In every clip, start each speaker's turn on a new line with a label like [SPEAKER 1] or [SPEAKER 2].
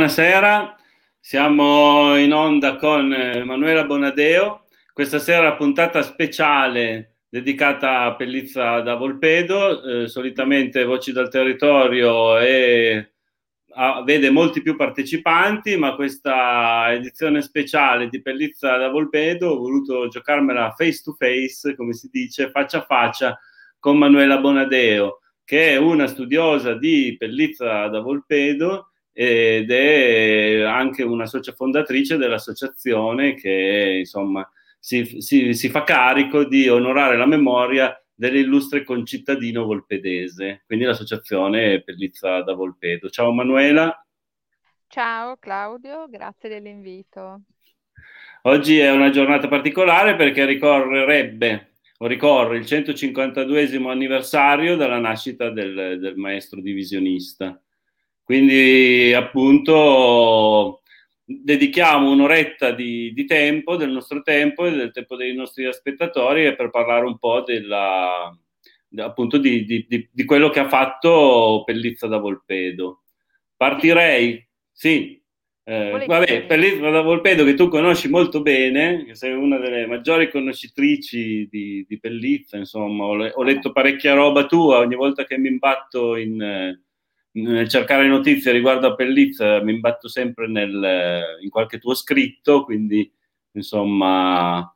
[SPEAKER 1] Buonasera, siamo in onda con Emanuela Bonadeo. Questa sera puntata speciale dedicata a Pellizza da Volpedo, eh, solitamente Voci dal Territorio e a, vede molti più partecipanti, ma questa edizione speciale di Pellizza da Volpedo ho voluto giocarmela face to face, come si dice, faccia a faccia con Manuela Bonadeo, che è una studiosa di Pellizza da Volpedo ed è anche una socia fondatrice dell'associazione che insomma si, si, si, fa carico di onorare la memoria dell'illustre concittadino volpedese, quindi l'associazione Pellizza da Volpedo. Ciao Manuela.
[SPEAKER 2] Ciao Claudio, grazie dell'invito.
[SPEAKER 1] Oggi è una giornata particolare perché ricorrerebbe o ricorre il 152 anniversario della nascita del, del maestro divisionista. Quindi appunto dedichiamo un'oretta di, di, tempo, del nostro tempo e del tempo dei nostri spettatori per parlare un po' della, appunto di, di, di, quello che ha fatto Pellizza da Volpedo. Partirei, sì, eh, vabbè, Pellizza da Volpedo che tu conosci molto bene, che sei una delle maggiori conoscitrici di, Pellizza, insomma, ho, ho, letto parecchia roba tua ogni volta che mi imbatto in nel cercare notizie riguardo a Pellizza mi imbatto sempre nel, in qualche tuo scritto, quindi insomma,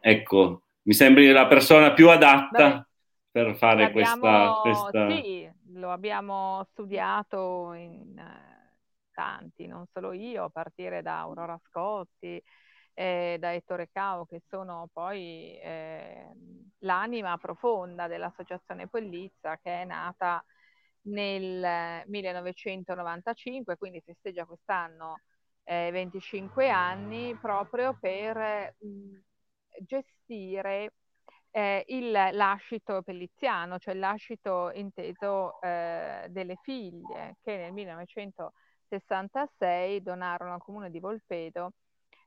[SPEAKER 1] ecco, mi sembri la persona più adatta Beh, per fare questa, questa...
[SPEAKER 2] Sì, lo abbiamo studiato in eh, tanti, non solo io, a partire da Aurora Scotti, eh, da Ettore Cao, che sono poi eh, l'anima profonda dell'Associazione Pellizza, che è nata nel 1995, quindi festeggia quest'anno eh, 25 anni proprio per mh, gestire eh, il lascito pelliziano, cioè il lascito inteso eh, delle figlie che nel 1966 donarono al comune di Volpedo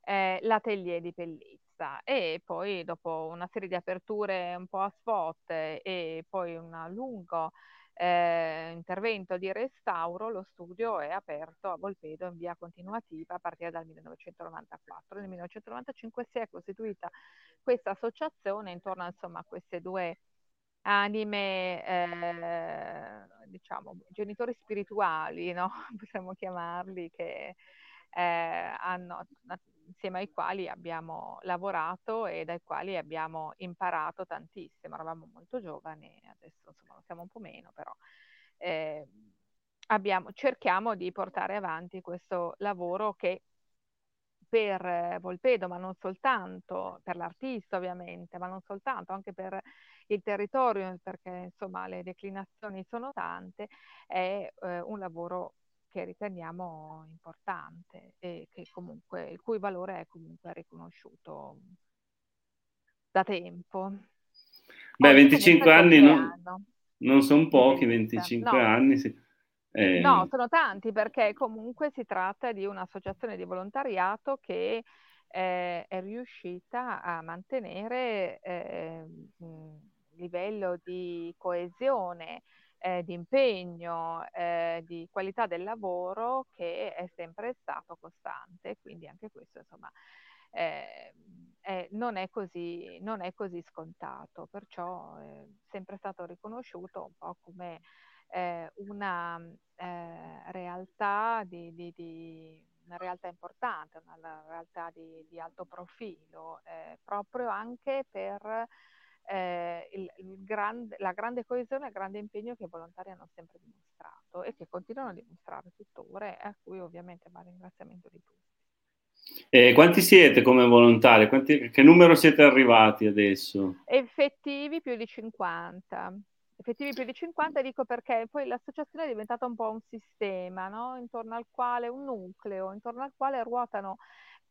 [SPEAKER 2] eh, l'atelier di Pellizza. E poi dopo una serie di aperture un po' a spot e poi un lungo eh, intervento di restauro, lo studio è aperto a Volpedo in via continuativa a partire dal 1994. Nel 1995 si è costituita questa associazione intorno insomma, a queste due anime, eh, diciamo, genitori spirituali, no? possiamo chiamarli, che eh, hanno insieme ai quali abbiamo lavorato e dai quali abbiamo imparato tantissimo. Eravamo molto giovani, adesso insomma lo siamo un po' meno, però eh, abbiamo, cerchiamo di portare avanti questo lavoro che per eh, Volpedo, ma non soltanto, per l'artista ovviamente, ma non soltanto, anche per il territorio, perché insomma le declinazioni sono tante, è eh, un lavoro che riteniamo importante e che comunque, il cui valore è comunque riconosciuto da tempo.
[SPEAKER 1] Beh, Oggi 25 anni non, non sono pochi, 25 no. anni. Sì.
[SPEAKER 2] Eh... No, sono tanti perché comunque si tratta di un'associazione di volontariato che eh, è riuscita a mantenere eh, livello di coesione eh, di impegno, eh, di qualità del lavoro che è sempre stato costante, quindi anche questo insomma eh, non, è così, non, è così, scontato, perciò è sempre stato riconosciuto un po' come eh, una eh, realtà di, di, di una realtà importante, una realtà di, di alto profilo, eh, proprio anche per eh, il, il grande, la grande coesione e il grande impegno che i volontari hanno sempre dimostrato e che continuano a dimostrare tuttora a cui ovviamente va il ringraziamento di tutti.
[SPEAKER 1] E quanti siete come volontari? Quanti, che numero siete arrivati adesso?
[SPEAKER 2] Effettivi più di 50. Effettivi più di 50 dico perché poi l'associazione è diventata un po' un sistema, no? intorno al quale, un nucleo, intorno al quale ruotano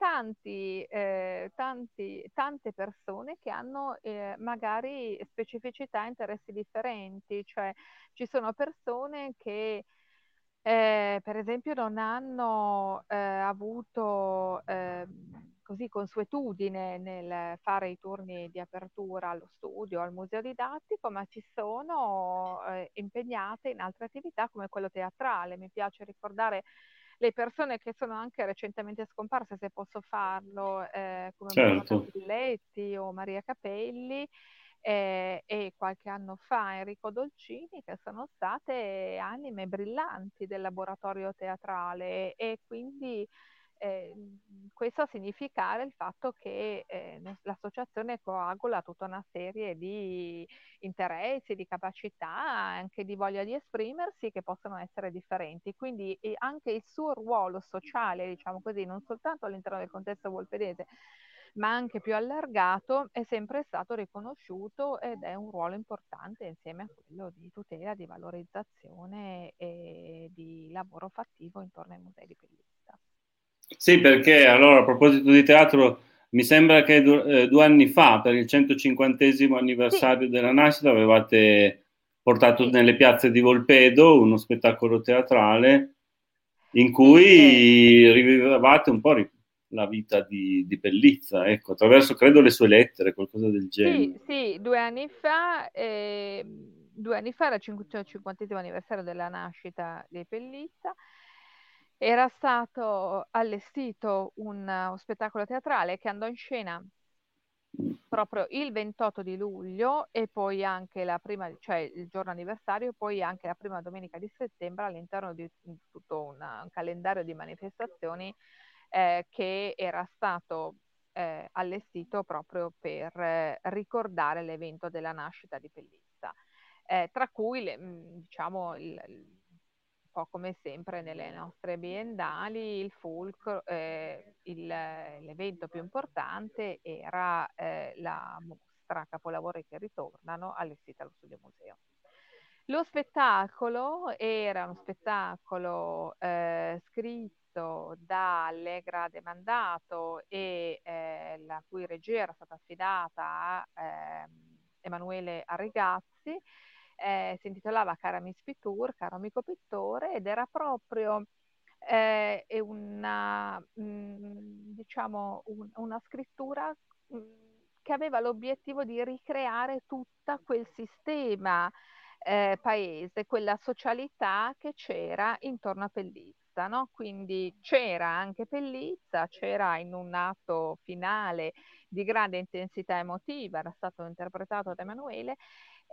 [SPEAKER 2] tanti, eh, tanti, tante persone che hanno eh, magari specificità e interessi differenti, cioè ci sono persone che eh, per esempio non hanno eh, avuto ehm, così consuetudine nel fare i turni di apertura allo studio, al museo didattico, ma ci sono eh, impegnate in altre attività come quello teatrale. Mi piace ricordare le persone che sono anche recentemente scomparse, se posso farlo, eh, come
[SPEAKER 1] certo.
[SPEAKER 2] Pilletti o Maria Capelli, eh, e qualche anno fa Enrico Dolcini, che sono state anime brillanti del laboratorio teatrale e quindi eh, questo a significare il fatto che eh, l'associazione coagula tutta una serie di interessi, di capacità, anche di voglia di esprimersi che possono essere differenti. Quindi anche il suo ruolo sociale, diciamo così, non soltanto all'interno del contesto volpedese, ma anche più allargato, è sempre stato riconosciuto ed è un ruolo importante insieme a quello di tutela, di valorizzazione e di lavoro fattivo intorno ai musei di Pellista.
[SPEAKER 1] Sì, perché allora a proposito di teatro, mi sembra che eh, due anni fa, per il 150 anniversario sì. della nascita, avevate portato nelle piazze di Volpedo uno spettacolo teatrale in cui rivivevate un po' la vita di, di, Bellizza, ecco, attraverso credo le sue lettere, qualcosa del genere.
[SPEAKER 2] Sì, sì due anni fa, eh, due anni fa era il 50 anniversario della nascita di Bellizza era stato allestito un, uh, spettacolo teatrale che andò in scena proprio il 28 di luglio e poi anche la prima, cioè il giorno anniversario, poi anche la prima domenica di settembre all'interno di tutto una, un calendario di manifestazioni eh, che era stato eh, allestito proprio per eh, ricordare l'evento della nascita di Pellizza, eh, tra cui le, diciamo il, po' come sempre nelle nostre biennali, il fulcro, eh, il, l'evento più importante era eh, la mostra Capolavori che ritornano allestita allo Studio Museo. Lo spettacolo era uno spettacolo eh, scritto da Allegra Demandato e eh, la cui regia era stata affidata a ehm, Emanuele Arrigazzi eh, si intitolava Cara Miss Pittur, caro amico pittore, ed era proprio eh, una, mh, mm, diciamo, un, una scrittura mh, mm, che aveva l'obiettivo di ricreare tutto quel sistema eh, paese, quella socialità che c'era intorno a Pellizza. No? Quindi c'era anche Pellizza, c'era in un atto finale di grande intensità emotiva, era stato interpretato da Emanuele,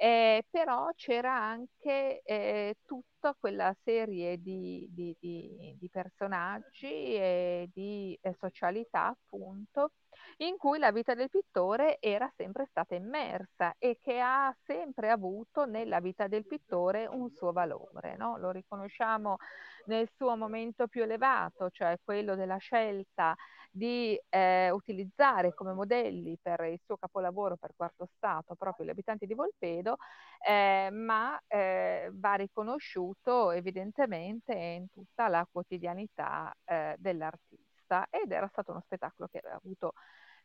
[SPEAKER 2] eh, però c'era anche eh, tutta quella serie di, di, di, di personaggi e di eh, socialità, appunto, in cui la vita del pittore era sempre stata immersa e che ha sempre avuto nella vita del pittore un suo valore. No? Lo riconosciamo nel suo momento più elevato, cioè quello della scelta di eh, utilizzare come modelli per il suo capolavoro per quarto stato proprio gli abitanti di Volpedo, eh, ma eh, va riconosciuto evidentemente in tutta la quotidianità eh, dell'artista. Ed era stato uno spettacolo che aveva avuto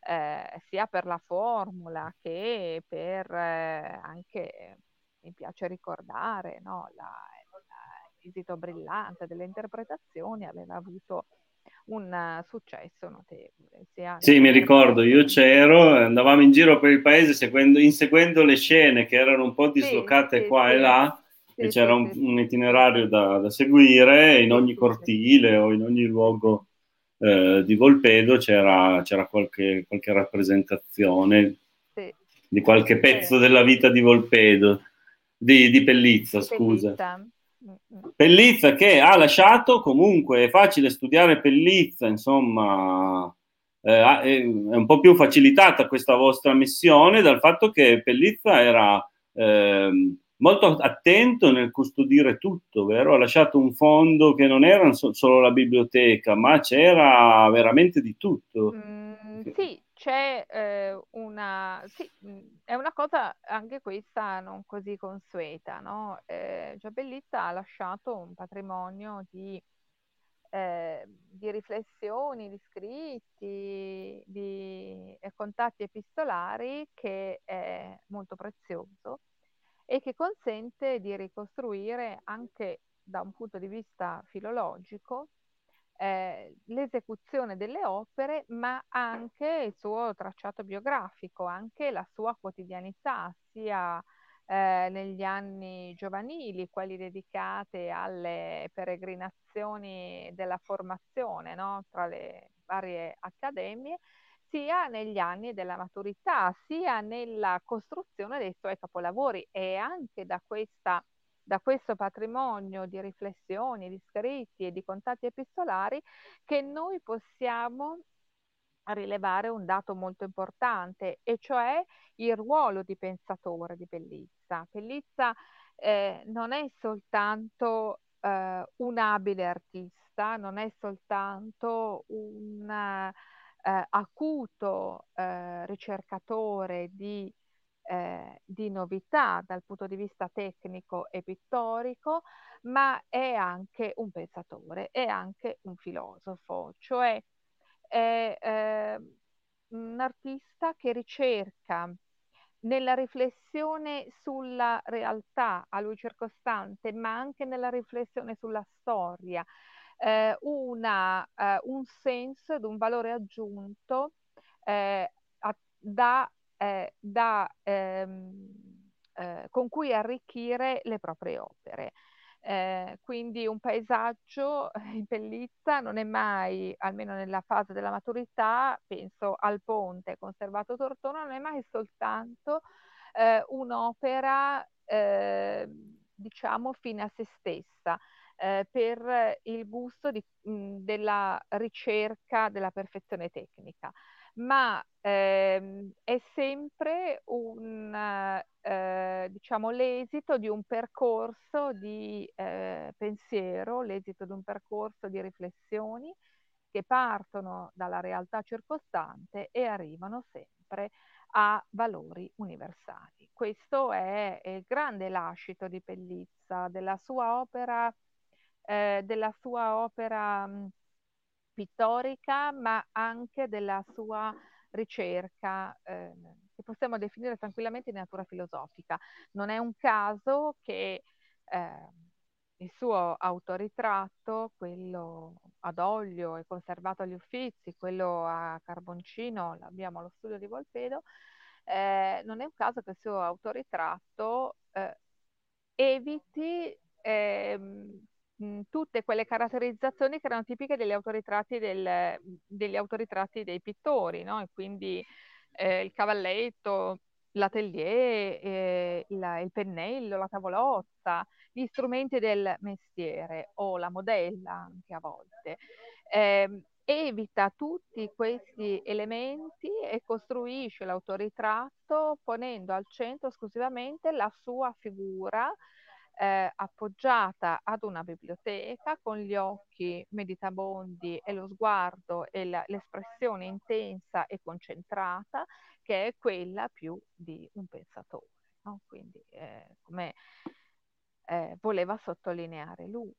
[SPEAKER 2] eh, sia per la formula che per eh, anche, mi piace ricordare, no, la, l'esito brillante delle interpretazioni, aveva avuto un successo notevole.
[SPEAKER 1] Sì, mi ricordo, io c'ero, andavamo in giro per il paese seguendo, inseguendo le scene che erano un po' dislocate sì, qua sì, e là, sì, e c'era un, un, itinerario da, da seguire in ogni cortile o in ogni luogo eh, di Volpedo c'era, c'era qualche, qualche, rappresentazione di qualche pezzo della vita di Volpedo, di, di Pellizza, scusa. Pellizza. Pellizza che ha lasciato comunque, è facile studiare Pellizza, insomma, eh, è un po' più facilitata questa vostra missione dal fatto che Pellizza era eh, molto attento nel custodire tutto, vero? Ha lasciato un fondo che non era so- solo la biblioteca, ma c'era veramente di tutto.
[SPEAKER 2] Mm, sì, c'è eh, una, sì, è una cosa anche questa non così consueta, no? Eh, Giabellizza ha lasciato un patrimonio di, eh, di riflessioni, di scritti, di contatti epistolari che è molto prezioso e che consente di ricostruire anche da un punto di vista filologico eh, l'esecuzione delle opere, ma anche il suo tracciato biografico, anche la sua quotidianità, sia eh, negli anni giovanili, quelli dedicati alle peregrinazioni della formazione no? tra le varie accademie, sia negli anni della maturità, sia nella costruzione dei suoi capolavori e anche da, questa, da questo patrimonio di riflessioni, di scritti e di contatti epistolari che noi possiamo rilevare un dato molto importante, e cioè il ruolo di pensatore di Pellizza. Pellizza eh, non è soltanto eh, un abile artista, non è soltanto un eh, acuto eh, ricercatore di, eh, di novità dal punto di vista tecnico e pittorico, ma è anche un pensatore, è anche un filosofo, cioè è eh, un artista che ricerca nella riflessione sulla realtà a lui circostante, ma anche nella riflessione sulla storia, eh, una, eh, un senso ed un valore aggiunto eh, da, eh, da, ehm, eh, con cui arricchire le proprie opere. Eh, quindi un paesaggio in pellizza non è mai, almeno nella fase della maturità, penso al ponte conservato Tortona, non è mai soltanto eh, un'opera, eh, diciamo, fine a se stessa. Eh, per il gusto di, mh, della ricerca della perfezione tecnica, ma ehm, è sempre un, eh, diciamo, l'esito di un percorso di eh, pensiero, l'esito di un percorso di riflessioni che partono dalla realtà circostante e arrivano sempre a valori universali. Questo è, è il grande lascito di Pellizza, della sua opera, eh, della sua opera mh, pittorica, ma anche della sua ricerca, eh, che possiamo definire tranquillamente di natura filosofica. Non è un caso che eh, il suo autoritratto, quello ad olio e conservato agli Uffizi, quello a carboncino, l'abbiamo allo studio di Volpedo, eh, non è un caso che il suo autoritratto eh, eviti tutte quelle caratterizzazioni che erano tipiche degli autoritratti, del, degli autoritratti dei pittori, no? Quindi eh, il cavalletto, l'atelier, eh, il, il pennello, la tavolotta, gli strumenti del mestiere o la modella anche a volte. Eh, evita tutti questi elementi e costruisce l'autoritratto ponendo al centro esclusivamente la sua figura eh, appoggiata ad una biblioteca con gli occhi meditabondi e lo sguardo e la, l'espressione intensa e concentrata che è quella più di un pensatore. No? Quindi eh, come eh, voleva sottolineare lui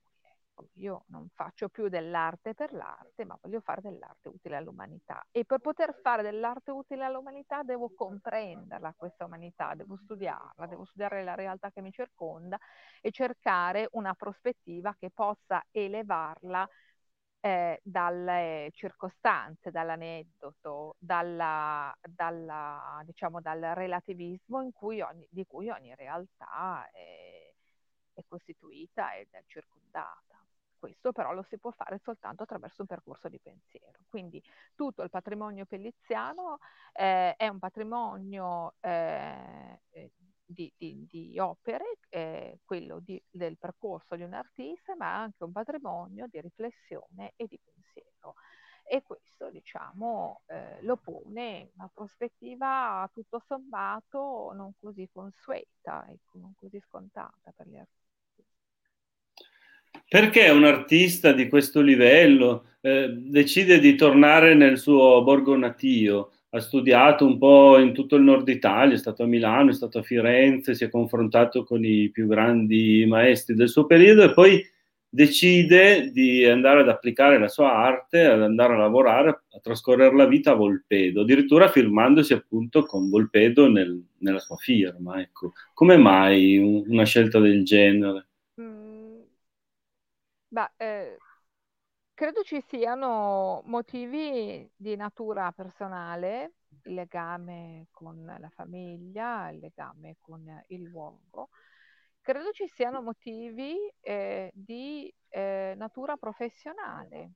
[SPEAKER 2] io non faccio più dell'arte per l'arte, ma voglio fare dell'arte utile all'umanità. E per poter fare dell'arte utile all'umanità devo comprenderla questa umanità, devo studiarla, devo studiare la realtà che mi circonda e cercare una prospettiva che possa elevarla eh, dalle circostanze, dall'aneddoto, dalla, dalla, diciamo, dal relativismo cui ogni, di cui ogni realtà è, è costituita ed è circondata. Questo però lo si può fare soltanto attraverso un percorso di pensiero. Quindi tutto il patrimonio pelliziano eh, è un patrimonio eh, eh di, di, di, opere, eh, quello di, del percorso di un artista, ma anche un patrimonio di riflessione e di pensiero. E questo, diciamo, eh, lo pone in una prospettiva tutto sommato non così consueta, ecco, non così scontata per gli artisti.
[SPEAKER 1] Perché un artista di questo livello eh, decide di tornare nel suo borgo natio? Ha studiato un po' in tutto il nord Italia, è stato a Milano, è stato a Firenze, si è confrontato con i più grandi maestri del suo periodo e poi decide di andare ad applicare la sua arte, ad andare a lavorare, a trascorrere la vita a Volpedo, addirittura firmandosi appunto con Volpedo nel, nella sua firma. Ecco. Come mai una scelta del genere?
[SPEAKER 2] Beh, eh, credo ci siano motivi di natura personale il legame con la famiglia, il legame con il luogo. Credo ci siano motivi eh, di eh, natura professionale.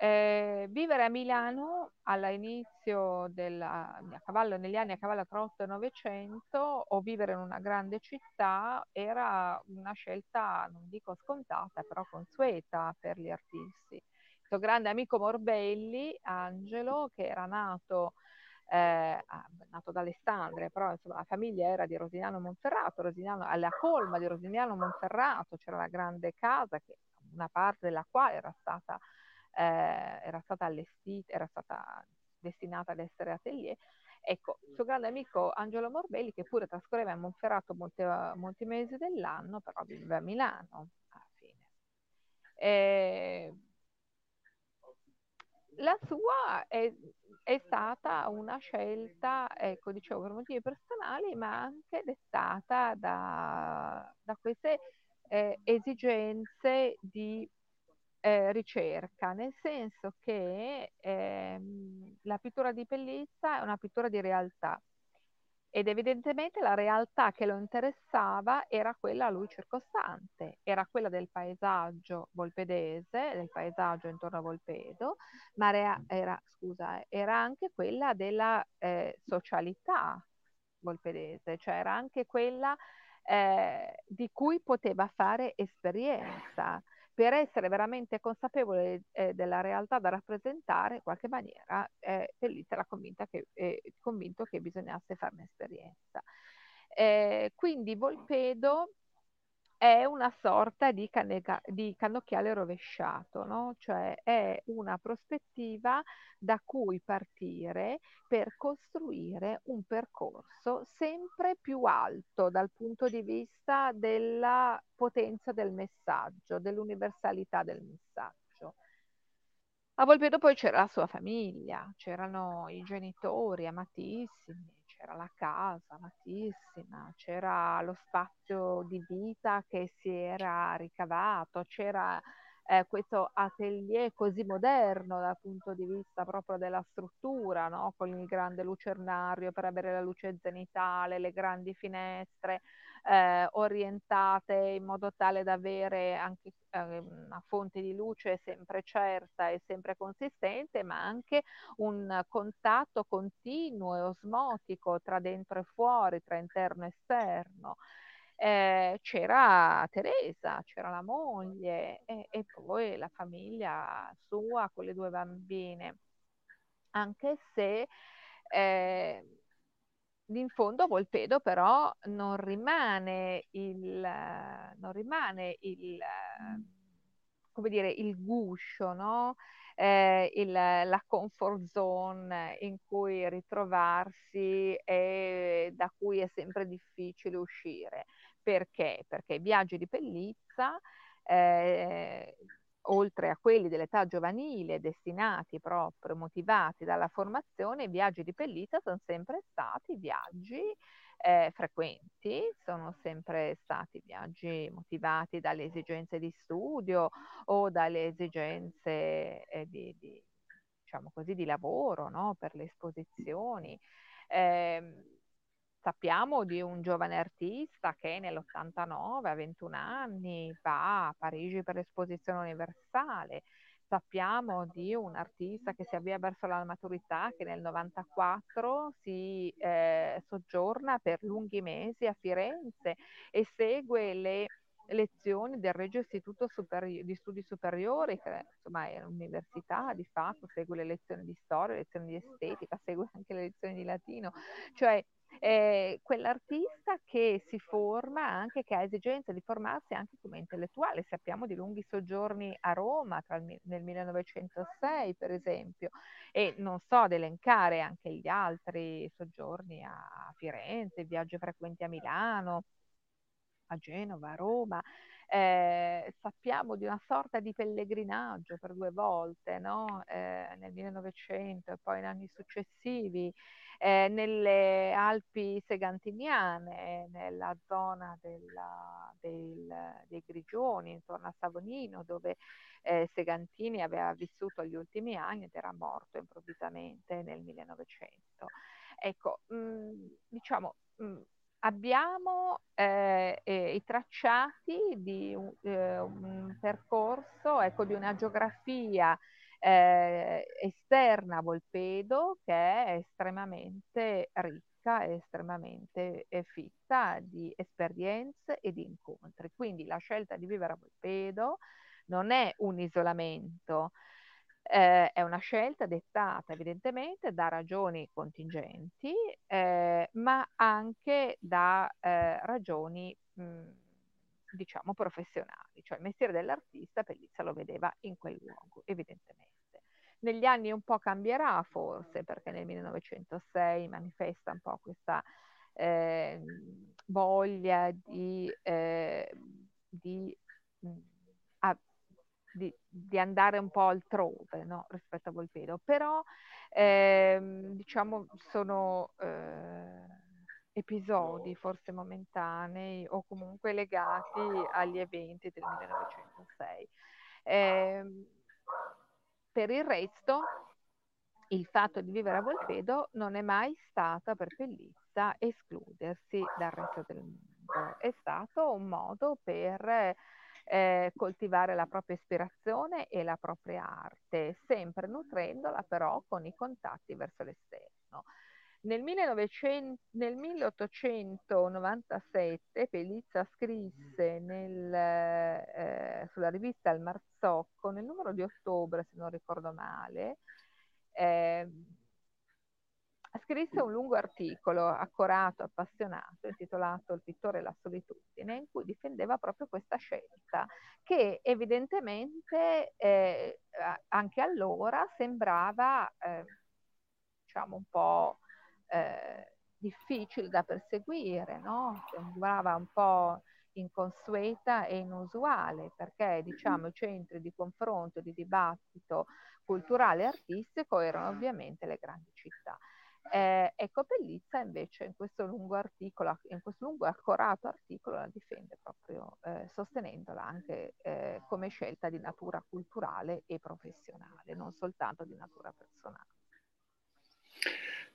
[SPEAKER 2] Eh, vivere a Milano all'inizio della, a cavallo, negli anni a cavallo tra 8 e 900 o vivere in una grande città era una scelta, non dico scontata, però consueta per gli artisti. Il suo grande amico Morbelli, Angelo, che era nato eh, nato ad Alessandria, però insomma, la famiglia era di Rosignano Monferrato, Rosignano, alla colma di Rosignano Monferrato c'era la grande casa, che, una parte della quale era stata, eh, era stata allestita, era stata destinata ad essere atelier. Ecco, il suo grande amico Angelo Morbelli, che pure trascorreva in Monferrato molti, molti mesi dell'anno, però viveva a Milano alla fine. E la sua è, è, stata una scelta, ecco, dicevo, per motivi personali, ma anche dettata da, da queste eh, esigenze di eh, ricerca, nel senso che ehm, la pittura di Pellizza è una pittura di realtà ed evidentemente la realtà che lo interessava era quella a lui circostante, era quella del paesaggio volpedese, del paesaggio intorno a Volpedo, ma era, era, scusa, era anche quella della eh, socialità volpedese, cioè era anche quella eh, di cui poteva fare esperienza per essere veramente consapevole eh, della realtà da rappresentare, in qualche maniera, eh, Pellizza era che, eh, convinto che bisognasse farne esperienza. Eh, quindi Volpedo è una sorta di, canega- di cannocchiale rovesciato, no? cioè è una prospettiva da cui partire per costruire un percorso sempre più alto dal punto di vista della potenza del messaggio, dell'universalità del messaggio. A Volpedo poi c'era la sua famiglia, c'erano i genitori amatissimi, c'era la casa amatissima, c'era lo spazio di vita che si era ricavato, c'era eh, questo atelier così moderno dal punto di vista proprio della struttura, no? con il grande lucernario per avere la luce zenitale, le grandi finestre eh, orientate in modo tale da avere anche eh, una fonte di luce sempre certa e sempre consistente, ma anche un contatto continuo e osmotico tra dentro e fuori, tra interno e esterno eh, c'era Teresa, c'era la moglie e, e, poi la famiglia sua con le due bambine. Anche se eh, in fondo Volpedo però non rimane il, non rimane il, come dire, il guscio, no? eh, il, la comfort zone in cui ritrovarsi e da cui è sempre difficile uscire. Perché? Perché i viaggi di Pellizza, eh, oltre a quelli dell'età giovanile destinati proprio, motivati dalla formazione, i viaggi di Pellizza sono sempre stati viaggi eh, frequenti, sono sempre stati viaggi motivati dalle esigenze di studio o dalle esigenze eh, di, di, diciamo così, di lavoro no? per le esposizioni. Eh, Sappiamo di un giovane artista che nell'89, a 21 anni, va a Parigi per l'esposizione universale. Sappiamo di un artista che si avvia verso la maturità, che nel 94 si eh, soggiorna per lunghi mesi a Firenze e segue le lezioni del Regio Istituto Superi- di Studi Superiori, che insomma è un'università di fatto, segue le lezioni di storia, le lezioni di estetica, segue anche le lezioni di latino, cioè eh, quell'artista che si forma anche, che ha esigenza di formarsi anche come intellettuale. Sappiamo di lunghi soggiorni a Roma il, nel 1906, per esempio, e non so ad elencare anche gli altri soggiorni a Firenze, viaggi frequenti a Milano, a Genova, a Roma. Eh, sappiamo di una sorta di pellegrinaggio per due volte, no? eh, nel 1900 e poi in anni successivi, eh, nelle Alpi segantiniane, nella zona della, del, dei Grigioni, intorno a Savonino, dove eh, Segantini aveva vissuto gli ultimi anni ed era morto improvvisamente nel 1900. Ecco, mh, mm, diciamo, mh, mm, abbiamo eh, eh, i tracciati di eh, un percorso, ecco, di una geografia eh, esterna a Volpedo che è estremamente ricca e estremamente eh, fitta di esperienze e di incontri. Quindi la scelta di vivere a Volpedo non è un isolamento, eh, è una scelta dettata evidentemente da ragioni contingenti, eh, ma anche da eh, ragioni mh, diciamo professionali, cioè il mestiere dell'artista Pellizza lo vedeva in quel luogo, evidentemente. Negli anni un po' cambierà forse, perché nel 1906 manifesta un po' questa eh, voglia di, eh, di mh, di, di, andare un po' altrove no? rispetto a Volpedo, però ehm, diciamo sono eh, episodi forse momentanei o comunque legati agli eventi del 1906. Eh, per il resto, il fatto di vivere a Volpedo non è mai stata per Pellizza escludersi dal resto del mondo, è stato un modo per eh, coltivare la propria ispirazione e la propria arte, sempre nutrendola però con i contatti verso l'esterno. Nel, 1900, nel 1897 Pelizza scrisse nel, eh, sulla rivista Il Marzocco, nel numero di ottobre, se non ricordo male, eh, scrisse un lungo articolo accorato, appassionato, intitolato Il pittore e la solitudine, in cui difendeva proprio questa scelta, che evidentemente eh, anche allora sembrava, eh, diciamo, un po' eh, difficile da perseguire, no? sembrava un po' inconsueta e inusuale, perché diciamo, i centri di confronto, di dibattito culturale e artistico erano ovviamente le grandi città. Eh, ecco, Pellizza invece in questo lungo articolo, in questo lungo e accorato articolo la difende proprio eh, sostenendola anche eh, come scelta di natura culturale e professionale, non soltanto di natura personale.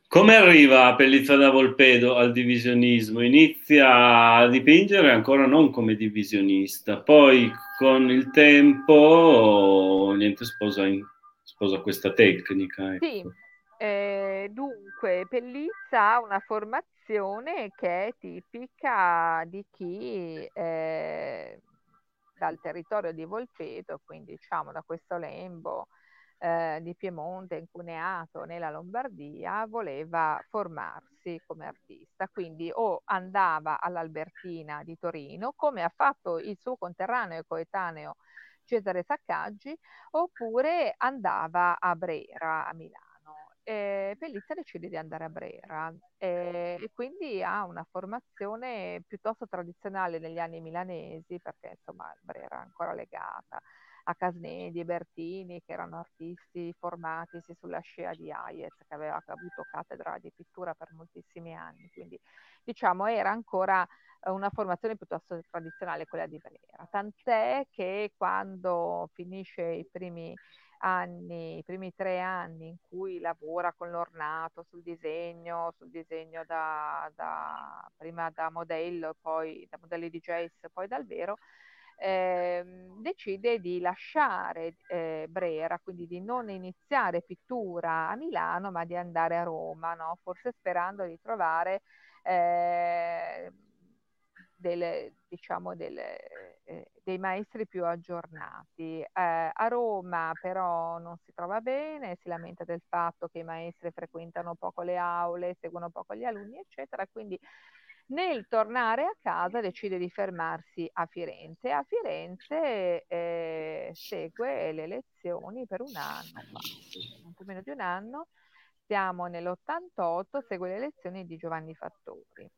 [SPEAKER 1] Come arriva Pellizza da Volpedo al divisionismo? Inizia a dipingere ancora non come divisionista, poi con il tempo niente, sposa, in, sposa questa tecnica.
[SPEAKER 2] Ecco. Sì, eh, dunque, Pellizza ha una formazione che è tipica di chi eh, dal territorio di Volpeto, quindi diciamo da questo lembo eh, di Piemonte, incuneato nella Lombardia, voleva formarsi come artista. Quindi o andava all'Albertina di Torino, come ha fatto il suo conterraneo e coetaneo Cesare Saccaggi, oppure andava a Brera, a Milano eh, Pellizza decide di andare a Brera eh, e quindi ha una formazione piuttosto tradizionale negli anni milanesi, perché insomma Brera è ancora legata a Casnedi e Bertini, che erano artisti formatisi sulla scia di Hayez, che aveva avuto cattedra di pittura per moltissimi anni. Quindi diciamo era ancora una formazione piuttosto tradizionale quella di Brera. Tant'è che quando finisce i primi anni, i primi tre anni in cui lavora con l'ornato sul disegno, sul disegno da, da, prima da modello, poi da modelli di gesso, poi dal vero, eh, decide di lasciare eh, Brera, quindi di non iniziare pittura a Milano, ma di andare a Roma, no? forse sperando di trovare eh, delle, diciamo delle, eh, dei maestri più aggiornati. Eh, a Roma però non si trova bene, si lamenta del fatto che i maestri frequentano poco le aule, seguono poco gli alunni, eccetera, quindi nel tornare a casa decide di fermarsi a Firenze. A Firenze eh, segue le lezioni per un anno, un po' meno di un anno, siamo nell'88, segue le lezioni di Giovanni Fattori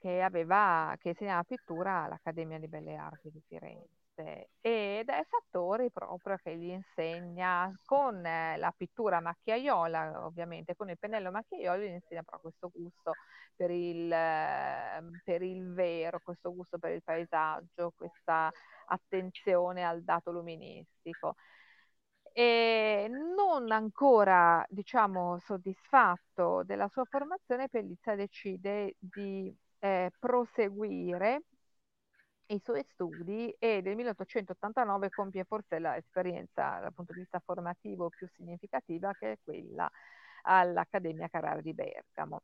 [SPEAKER 2] che, aveva, che insegnava pittura all'Accademia di Belle Arti di Firenze ed è Fattori proprio che gli insegna con eh, la pittura macchiaiola, ovviamente con il pennello macchiaiolo, gli insegna però questo gusto per il, ehm, per il vero, questo gusto per il paesaggio, questa attenzione al dato luministico. E non ancora, diciamo, soddisfatto della sua formazione, Pellizza decide di eh, proseguire i suoi studi e nel 1889 compie forse l'esperienza dal punto di vista formativo più significativa che è quella all'Accademia Carrara di Bergamo.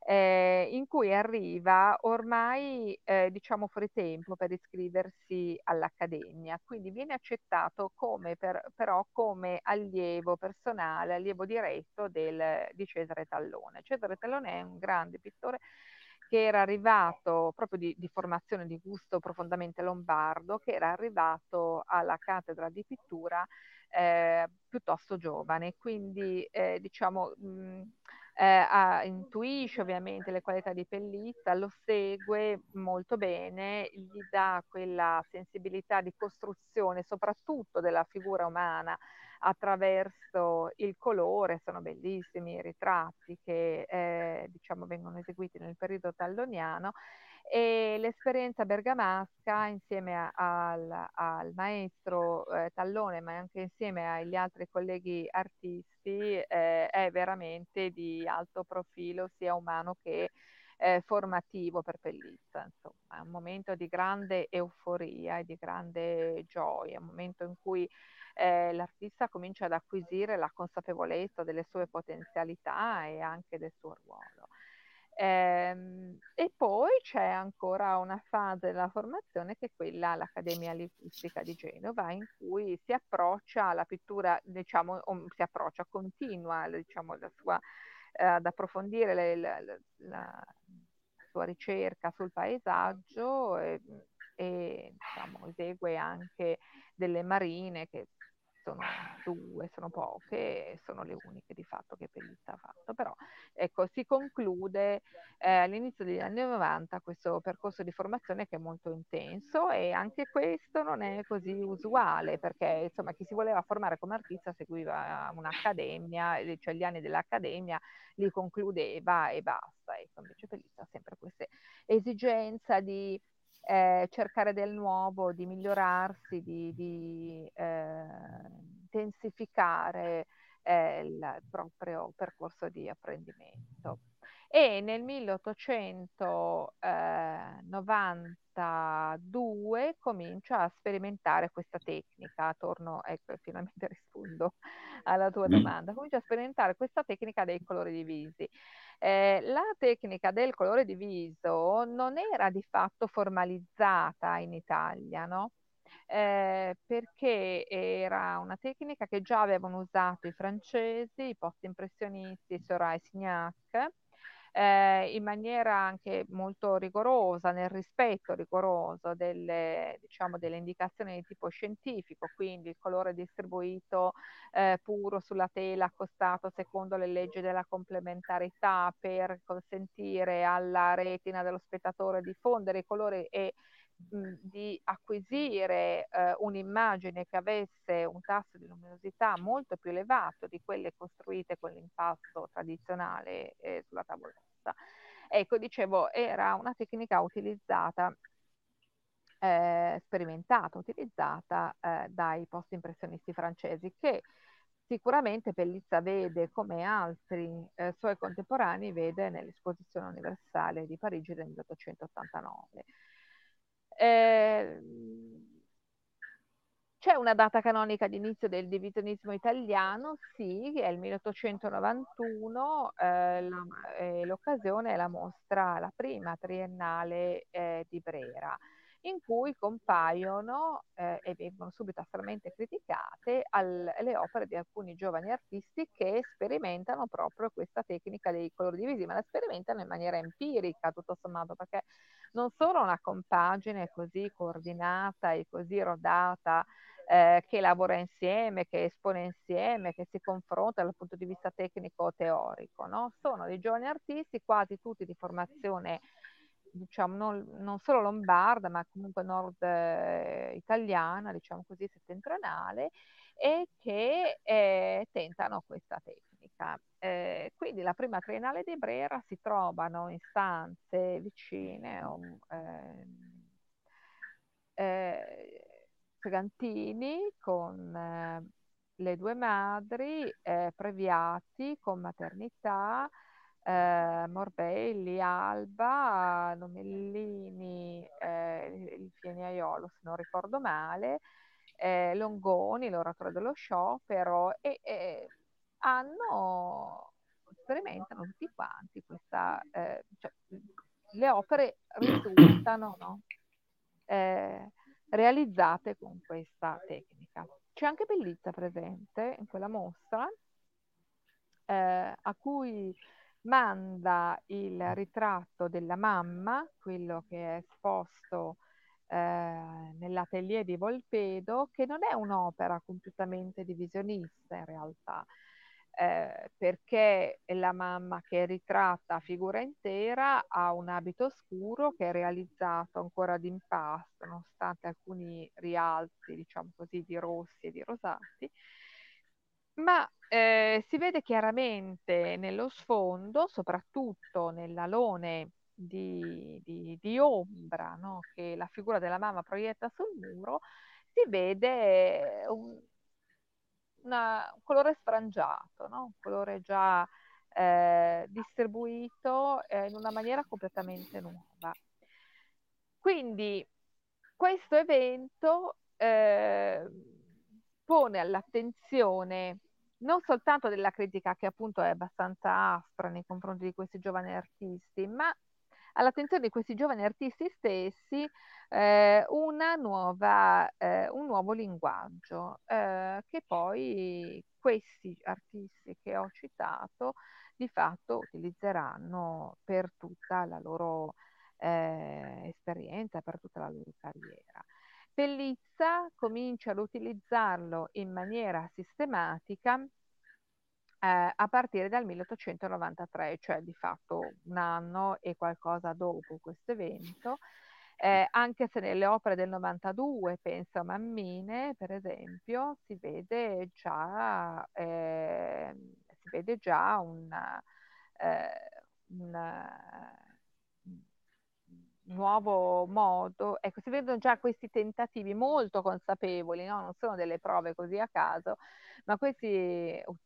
[SPEAKER 2] Eh, in cui arriva ormai eh, diciamo fuori tempo per iscriversi all'Accademia, quindi viene accettato come per, però come allievo personale, allievo diretto del, di Cesare Tallone. Cesare Tallone è un grande pittore che era arrivato proprio di, di, formazione di gusto profondamente lombardo, che era arrivato alla cattedra di pittura eh, piuttosto giovane, quindi eh, diciamo mh, eh, ha, intuisce ovviamente le qualità di Pellizza, lo segue molto bene, gli dà quella sensibilità di costruzione soprattutto della figura umana attraverso il colore, sono bellissimi i ritratti che eh, diciamo vengono eseguiti nel periodo talloniano e l'esperienza bergamasca insieme a, al, al, maestro eh, Tallone ma anche insieme agli altri colleghi artisti eh, è veramente di alto profilo sia umano che eh, formativo per Pellizza. Insomma, è un momento di grande euforia e di grande gioia, un momento in cui eh, l'artista comincia ad acquisire la consapevolezza delle sue potenzialità e anche del suo ruolo. Ehm, e poi c'è ancora una fase della formazione che è quella all'Accademia Linguistica di Genova, in cui si approccia alla pittura, diciamo, si approccia, continua diciamo, la sua, eh, ad approfondire le, la, la, sua ricerca sul paesaggio e, e diciamo, esegue anche delle marine che sono due, sono poche, sono le uniche di fatto che Pellizza ha fatto, però ecco, si conclude eh, all'inizio degli anni 90 questo percorso di formazione che è molto intenso e anche questo non è così usuale perché insomma chi si voleva formare come artista seguiva un'accademia, cioè gli anni dell'accademia li concludeva e basta, ecco, invece Pellizza ha sempre questa esigenza di eh, cercare del nuovo, di migliorarsi, di, di eh, intensificare eh, il proprio percorso di apprendimento. E nel 1892 comincia a sperimentare questa tecnica, torno, ecco, finalmente rispondo alla tua mm. domanda, comincia a sperimentare questa tecnica dei colori divisi. Eh, la tecnica del colore di viso non era di fatto formalizzata in Italia, no? Eh, perché era una tecnica che già avevano usato i francesi, i post-impressionisti, e Signac, eh, in maniera anche molto rigorosa, nel rispetto rigoroso delle, diciamo, delle indicazioni di tipo scientifico, quindi il colore distribuito eh, puro sulla tela accostato secondo le leggi della complementarità per consentire alla retina dello spettatore di fondere i colori e di acquisire eh, un'immagine che avesse un tasso di luminosità molto più elevato di quelle costruite con l'impasto tradizionale eh, sulla tavolozza. Ecco, dicevo, era una tecnica utilizzata, eh, sperimentata, utilizzata eh, dai post-impressionisti francesi che sicuramente Pellizza vede come altri eh, suoi contemporanei vede nell'esposizione universale di Parigi del 1889. Eh, c'è una data canonica di inizio del divisionismo italiano, sì, è il 1891, eh, la, eh, l'occasione è la mostra, la prima triennale eh, di Brera in cui compaiono eh, e vengono subito assolutamente criticate al, le opere di alcuni giovani artisti che sperimentano proprio questa tecnica dei colori divisi, ma la sperimentano in maniera empirica, tutto sommato, perché non solo una compagine così coordinata e così rodata eh, che lavora insieme, che espone insieme, che si confronta dal punto di vista tecnico-teorico, no? sono dei giovani artisti quasi tutti di formazione diciamo, non, non, solo lombarda, ma comunque nord eh, italiana, diciamo così, settentrionale, e che eh, tentano questa tecnica. Eh, quindi la prima triennale di Brera si trovano in stanze vicine, um, Fregantini con eh, le due madri, eh, Previati con maternità, eh, Morbelli, Alba, Nomellini, eh, il Fieniaiolo se non ricordo male, eh, Longoni, l'oratore dello sciopero e, e hanno, sperimentano tutti quanti questa, eh, cioè, le opere risultano no? eh, realizzate con questa tecnica. C'è anche Bellizza presente in quella mostra, eh, a cui manda il ritratto della mamma, quello che è esposto eh, nell'atelier di Volpedo, che non è un'opera completamente divisionista in realtà, eh, perché la mamma che è ritratta a figura intera ha un abito scuro che è realizzato ancora d'impasto, nonostante alcuni rialzi, diciamo così, di rossi e di rosati, ma eh, si vede chiaramente nello sfondo, soprattutto nell'alone di, di, di ombra no? che la figura della mamma proietta sul muro, si vede un, una, un colore sfrangiato, no? un colore già eh, distribuito eh, in una maniera completamente nuova. Quindi questo evento eh, pone all'attenzione non soltanto della critica che appunto è abbastanza aspra nei confronti di questi giovani artisti, ma all'attenzione di questi giovani artisti stessi eh, nuova, eh, un nuovo linguaggio eh, che poi questi artisti che ho citato di fatto utilizzeranno per tutta la loro eh, esperienza, per tutta la loro carriera. Pellizza comincia ad utilizzarlo in maniera sistematica eh, a partire dal 1893, cioè di fatto un anno e qualcosa dopo questo evento, eh, anche se nelle opere del 92, penso a Mammine, per esempio, si vede già, eh, si vede già una, eh, una nuovo modo, ecco, si vedono già questi tentativi molto consapevoli, no? non sono delle prove così a caso, ma questi uh,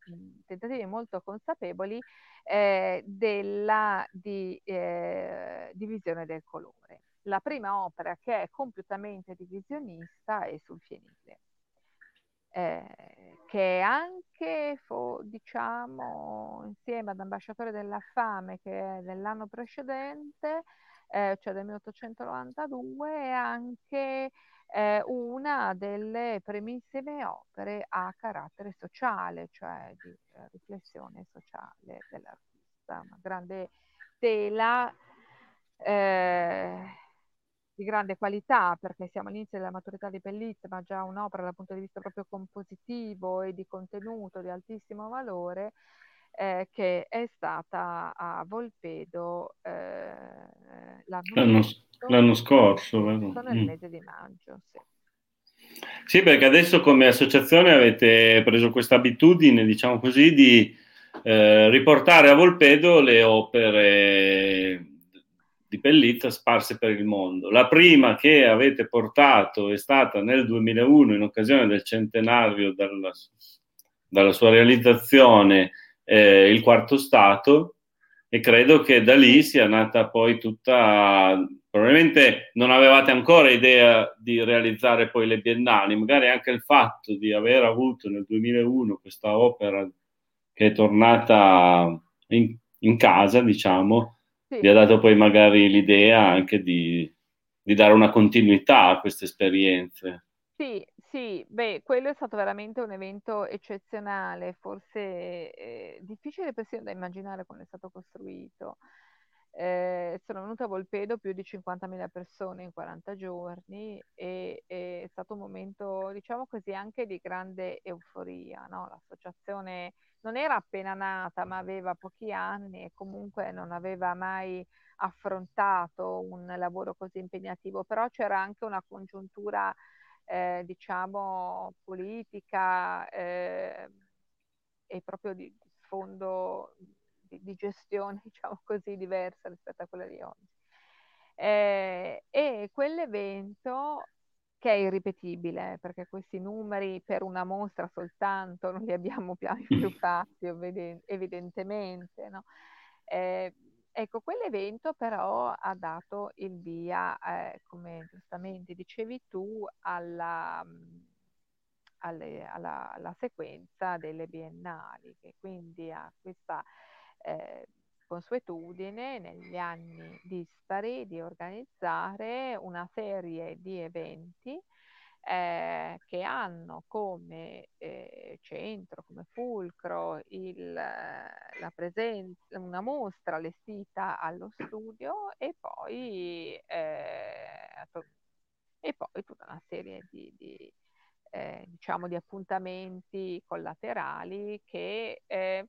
[SPEAKER 2] tentativi molto consapevoli eh, della di, eh, divisione del colore. La prima opera che è completamente divisionista è sul fienile. Eh, che è anche, fo, diciamo, insieme ad Ambasciatore della Fame, che è dell'anno precedente, eh, cioè del 1892, è anche eh, una delle primissime opere a carattere sociale, cioè di eh, riflessione sociale dell'artista, una grande tela eh, di grande qualità, perché siamo all'inizio della maturità di Pellizza, ma già un'opera dal punto di vista proprio compositivo e di contenuto di altissimo valore, eh, che è stata a Volpedo eh, l'anno,
[SPEAKER 1] l'anno, scorso, scorso
[SPEAKER 2] nel mm. mese di maggio. Sì.
[SPEAKER 1] sì. perché adesso come associazione avete preso questa abitudine, diciamo così, di eh, riportare a Volpedo le opere di Pellizza sparse per il mondo. La prima che avete portato è stata nel 2001 in occasione del centenario dalla, dalla sua realizzazione eh, il quarto stato e credo che da lì sia nata poi tutta probabilmente non avevate ancora idea di realizzare poi le biennali magari anche il fatto di aver avuto nel 2001 questa opera che è tornata in, in casa diciamo sì. vi ha dato poi magari l'idea anche di, di dare una continuità a queste esperienze
[SPEAKER 2] sì, sì, beh, quello è stato veramente un evento eccezionale, forse eh, difficile persino da immaginare come è stato costruito. eh, sono venute a Volpedo più di 50.000 persone in 40 giorni e, e, è stato un momento, diciamo così, anche di grande euforia. No? L'associazione non era appena nata, ma aveva pochi anni e comunque non aveva mai affrontato un lavoro così impegnativo, però c'era anche una congiuntura, eh, diciamo, politica eh, e proprio di sfondo di, di gestione, diciamo così, diversa rispetto a quella di oggi. Eh, e quell'evento che è irripetibile, perché questi numeri per una mostra soltanto non li abbiamo più, più fatti, evidentemente. No? Eh, ecco, quell'evento però ha dato il via, eh, come giustamente dicevi tu, alla, alle, alla, alla, sequenza delle biennali, che quindi ha questa eh, consuetudine negli anni dispari di organizzare una serie di eventi eh, che hanno come eh, centro, come fulcro il, la presenza, una mostra allestita allo studio e poi, eh, e poi tutta una serie di, di eh, diciamo di appuntamenti collaterali che eh,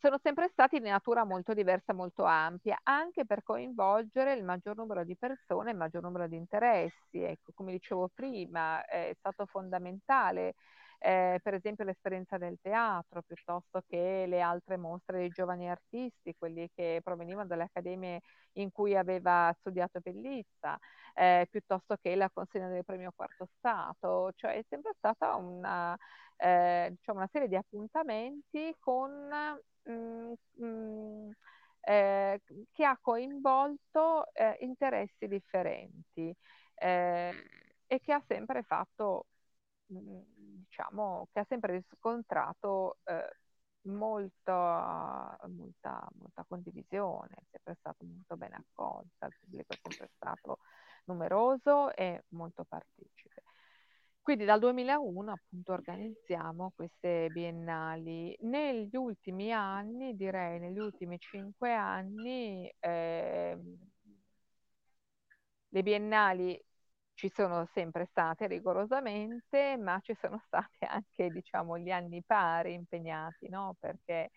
[SPEAKER 2] sono sempre stati di natura molto diversa, molto ampia, anche per coinvolgere il maggior numero di persone, il maggior numero di interessi. Ecco, come dicevo prima, è stato fondamentale eh, per esempio l'esperienza del teatro, piuttosto che le altre mostre dei giovani artisti, quelli che provenivano dalle accademie in cui aveva studiato Bellizza, eh, piuttosto che la consegna del premio Quarto Stato, cioè è sempre stata una, eh, diciamo una serie di appuntamenti con mh, mh, eh, che ha coinvolto eh, interessi differenti eh, e che ha sempre fatto, mh, diciamo, che ha sempre riscontrato eh, molta, molta, molta condivisione, è sempre stato molto ben accolta, il pubblico è sempre stato numeroso e molto partecipe. Quindi dal 2001 appunto organizziamo queste biennali. Negli ultimi anni, direi negli ultimi cinque anni, eh, le biennali ci sono sempre state rigorosamente, ma ci sono stati anche, diciamo, gli anni pari impegnati, no? Perché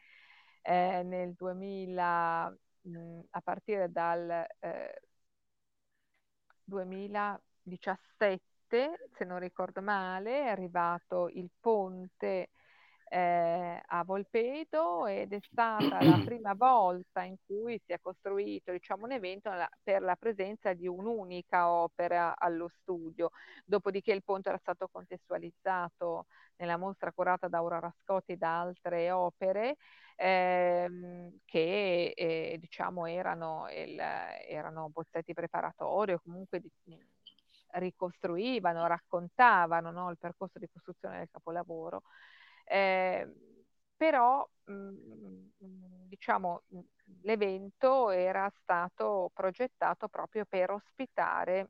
[SPEAKER 2] eh, nel 2000, mh, a partire dal eh, 2017, se non ricordo male, è arrivato il ponte eh, a Volpedo ed è stata la prima volta in cui si è costruito diciamo, un evento per la presenza di un'unica opera allo studio. Dopodiché il ponte era stato contestualizzato nella mostra curata da Aurora Scotti da altre opere ehm, che eh, diciamo erano, il, erano bozzetti preparatori o comunque di, ricostruivano, raccontavano no, il percorso di costruzione del capolavoro. Eh, però mm, diciamo l'evento era stato progettato proprio per ospitare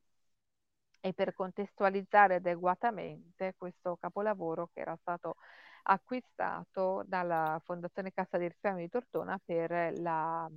[SPEAKER 2] e per contestualizzare adeguatamente questo capolavoro che era stato acquistato dalla Fondazione Cassa di Risparmio di Tortona per la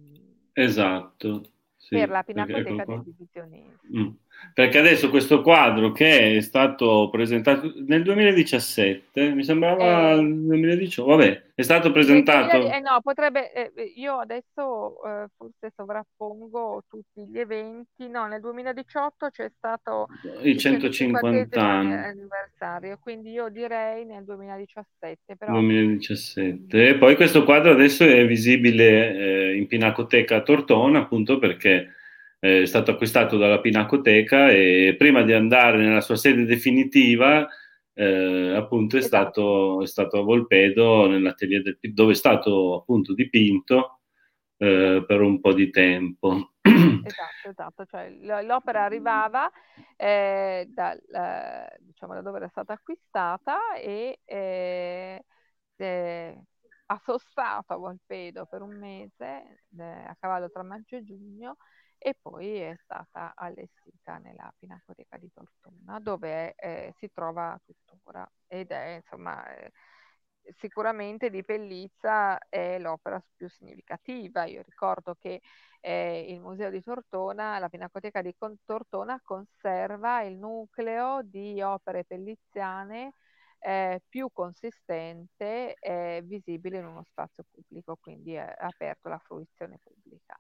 [SPEAKER 1] esatto
[SPEAKER 2] sì, per la Pinacoteca del Divisionismo. Mm.
[SPEAKER 1] Perché adesso questo quadro che è stato presentato nel 2017, mi sembrava eh, nel 2018, vabbè, è stato presentato...
[SPEAKER 2] Eh, no, potrebbe, eh, io adesso eh, forse sovrappongo tutti gli eventi, no, nel 2018 c'è stato
[SPEAKER 1] il 150 anni
[SPEAKER 2] anniversario, quindi io direi nel 2017. Però...
[SPEAKER 1] 2017. E poi questo quadro adesso è visibile eh, in Pinacoteca a Tortona, appunto perché è stato acquistato dalla Pinacoteca e prima di andare nella sua sede definitiva, eh, appunto, è, esatto. stato, è, stato, a Volpedo, nell'atelier del, dove è stato appunto dipinto eh, per un po' di tempo.
[SPEAKER 2] Esatto, esatto, cioè, l'opera arrivava eh, dal, eh, diciamo, da dove era stata acquistata e eh, eh, ha sostato a Volpedo per un mese a cavallo tra maggio e giugno e poi è stata allestita nella Pinacoteca di Tortona dove eh, si trova tuttora ed è insomma eh, sicuramente di Pellizza è l'opera più significativa. Io ricordo che eh, il Museo di Tortona, la Pinacoteca di Tortona conserva il nucleo di opere pelliziane eh, più consistente e visibile in uno spazio pubblico, quindi è aperto alla fruizione pubblica.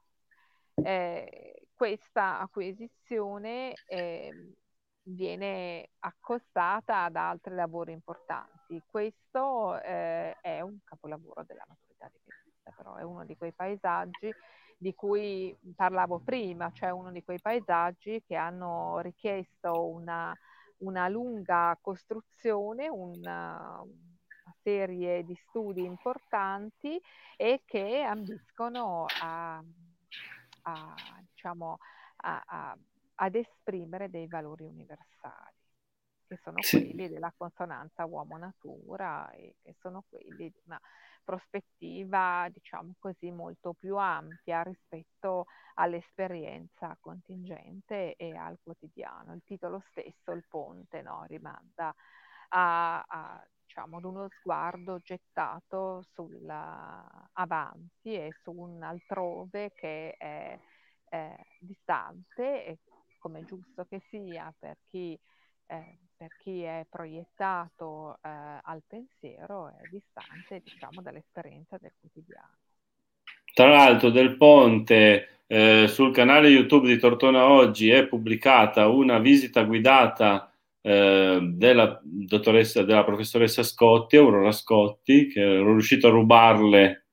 [SPEAKER 2] Eh, questa acquisizione eh, viene accostata ad altri lavori importanti. Questo eh, è un capolavoro della maturità di Pellizza, però è uno di quei paesaggi di cui parlavo prima, cioè uno di quei paesaggi che hanno richiesto una, una lunga costruzione, una, serie di studi importanti e che ambiscono a, a, diciamo, a, a ad esprimere dei valori universali, che sono sì. quelli della consonanza uomo-natura e che sono quelli di una prospettiva, diciamo così, molto più ampia rispetto all'esperienza contingente e al quotidiano. Il titolo stesso, il ponte, no, rimanda a, a diciamo, ad uno sguardo gettato sul avanti e su un altrove che è, è distante e come giusto che sia per chi, eh, per chi è proiettato eh, al pensiero è distante diciamo dall'esperienza del quotidiano.
[SPEAKER 1] Tra l'altro del Ponte eh, sul canale YouTube di Tortona Oggi è pubblicata una visita guidata eh, della dottoressa, della professoressa Scotti, Aurora Scotti, che ero riuscito a rubarle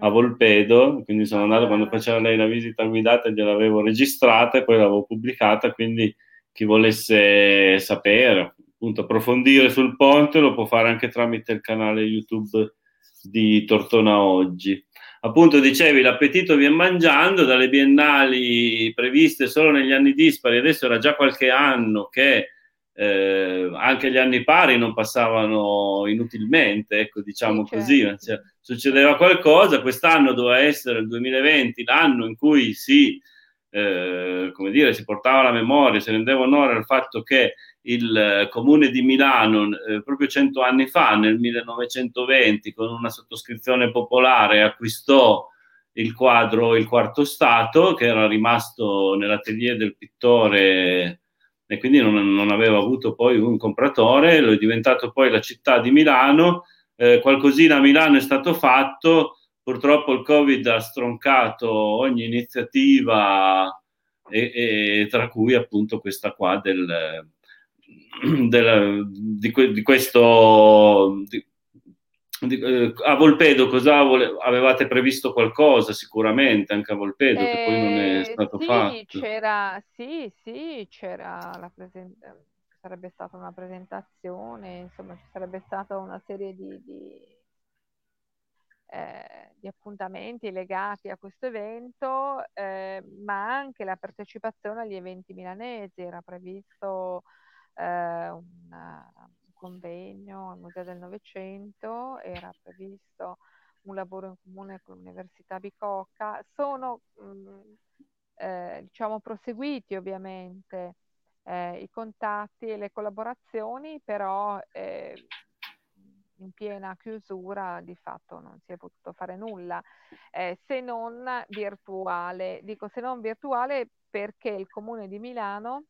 [SPEAKER 1] a Volpedo, quindi sono andato quando faceva lei la visita guidata, gliel'avevo registrata e poi l'avevo pubblicata, quindi chi volesse sapere, appunto approfondire sul ponte lo può fare anche tramite il canale YouTube di Tortona Oggi. Appunto dicevi, l'appetito viene mangiando dalle biennali previste solo negli anni dispari, adesso era già qualche anno che eh, anche gli anni pari non passavano inutilmente, ecco, diciamo certo. così, cioè, succedeva qualcosa, quest'anno doveva essere il 2020, l'anno in cui si, eh, come dire, si portava la memoria, si rendeva onore al fatto che il comune di Milano, eh, proprio cento anni fa, nel 1920, con una sottoscrizione popolare, acquistò il quadro Il Quarto Stato, che era rimasto nell'atelier del pittore e quindi non, non aveva avuto poi un compratore, lo è diventato poi la città di Milano, eh, qualcosina a Milano è stato fatto, purtroppo il Covid ha stroncato ogni iniziativa e, e tra cui appunto questa qua del, del, di, di, questo di, eh, a Volpedo cosa avevate previsto qualcosa? Sicuramente anche a Volpedo eh, che poi non è eh, stato
[SPEAKER 2] sì,
[SPEAKER 1] fatto.
[SPEAKER 2] c'era sì sì c'era la presentazione sarebbe stata una presentazione insomma ci sarebbe stata una serie di, di, eh, di appuntamenti legati a questo evento eh, ma anche la partecipazione agli eventi milanesi. Era previsto una convegno al Museo del Novecento, era previsto un lavoro in comune con l'Università Bicocca, sono mh, mm, eh, diciamo proseguiti ovviamente eh, i contatti e le collaborazioni, però eh, in piena chiusura di fatto non si è potuto fare nulla, eh, se non virtuale. Dico se non virtuale perché il Comune di Milano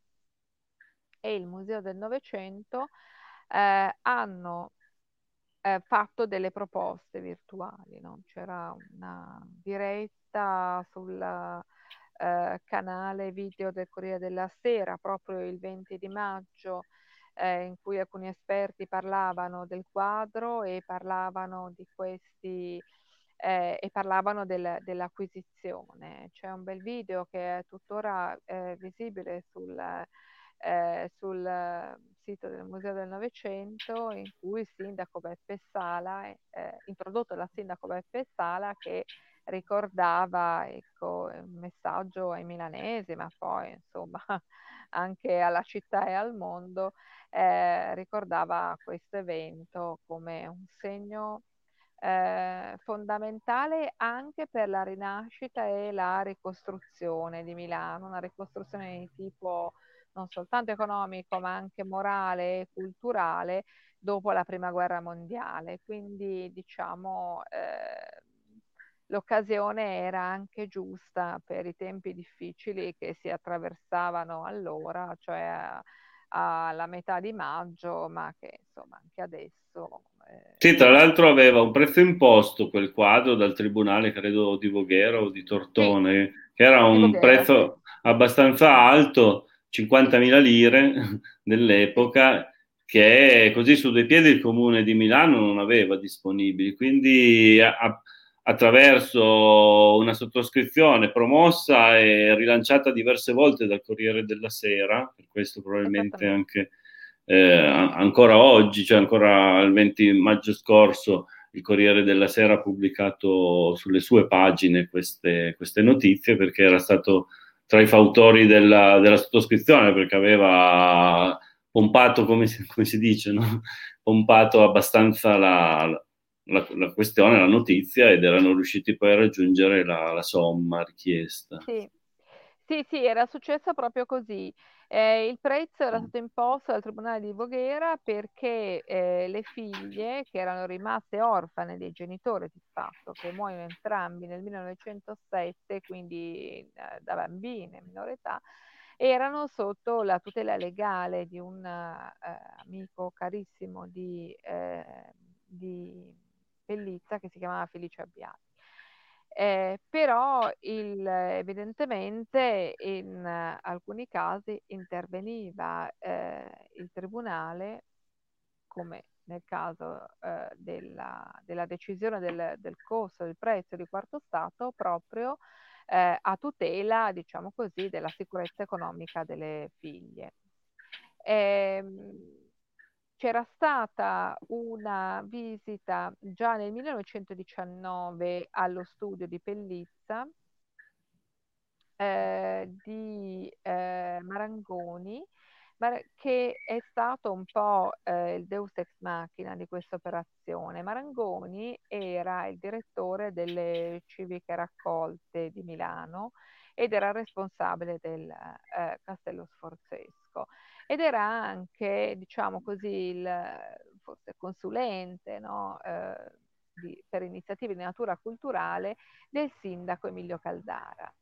[SPEAKER 2] e il Museo del Novecento eh, hanno eh, fatto delle proposte virtuali, no? c'era una diretta sul eh, canale video del Corriere della Sera proprio il 20 di maggio eh, in cui alcuni esperti parlavano del quadro e parlavano di questi eh, e parlavano del, dell'acquisizione. C'è un bel video che è tuttora eh, visibile sul, eh, sul sito del Museo del Novecento in cui il sindaco Beppe Sala, eh, introdotto dal sindaco Beppe Sala che ricordava ecco, un messaggio ai milanesi, ma poi insomma anche alla città e al mondo, eh, ricordava questo evento come un segno eh, fondamentale anche per la rinascita e la ricostruzione di Milano, una ricostruzione di tipo non soltanto economico ma anche morale e culturale dopo la prima guerra mondiale. Quindi diciamo eh, l'occasione era anche giusta per i tempi difficili che si attraversavano allora, cioè alla metà di maggio, ma che insomma anche adesso.
[SPEAKER 1] Eh... Sì, tra l'altro aveva un prezzo imposto quel quadro dal tribunale, credo di Voghera o di Tortone, sì. che era un Voghera, prezzo sì. abbastanza alto, 50.000 lire dell'epoca, che così su due piedi il comune di Milano non aveva disponibili. Quindi a, attraverso una sottoscrizione promossa e rilanciata diverse volte dal Corriere della Sera, per questo probabilmente anche eh, ancora oggi, cioè ancora il 20 maggio scorso, il Corriere della Sera ha pubblicato sulle sue pagine queste, queste notizie perché era stato tra i fautori della, della sottoscrizione perché aveva pompato, come si, come si dice, no? pompato abbastanza la, la, la, questione, la notizia ed erano riusciti poi a raggiungere la, la somma richiesta.
[SPEAKER 2] Sì. Sì, sì, era successo proprio così. Eh, il prezzo era stato imposto dal Tribunale di Voghera perché eh, le figlie, che erano rimaste orfane dei genitori di fatto, che muoiono entrambi nel 1907, quindi eh, da bambine, minore età, erano sotto la tutela legale di un eh, amico carissimo di, eh, di Pellizza che si chiamava Felice Abbiati. Eh, però il, evidentemente in uh, alcuni casi interveniva eh, il tribunale, come nel caso eh, della, della, decisione del, del, costo, del prezzo di quarto Stato, proprio eh, a tutela, diciamo così, della sicurezza economica delle figlie. Ehm, c'era stata una visita già nel 1919 allo studio di Pellizza eh, di eh, Marangoni, che è stato un po' eh, il deus ex machina di questa operazione. Marangoni era il direttore delle civiche raccolte di Milano ed era responsabile del eh, Castello Sforzesco ed era anche, diciamo così, il forse consulente no? eh, di, per iniziative di natura culturale del sindaco Emilio Caldara.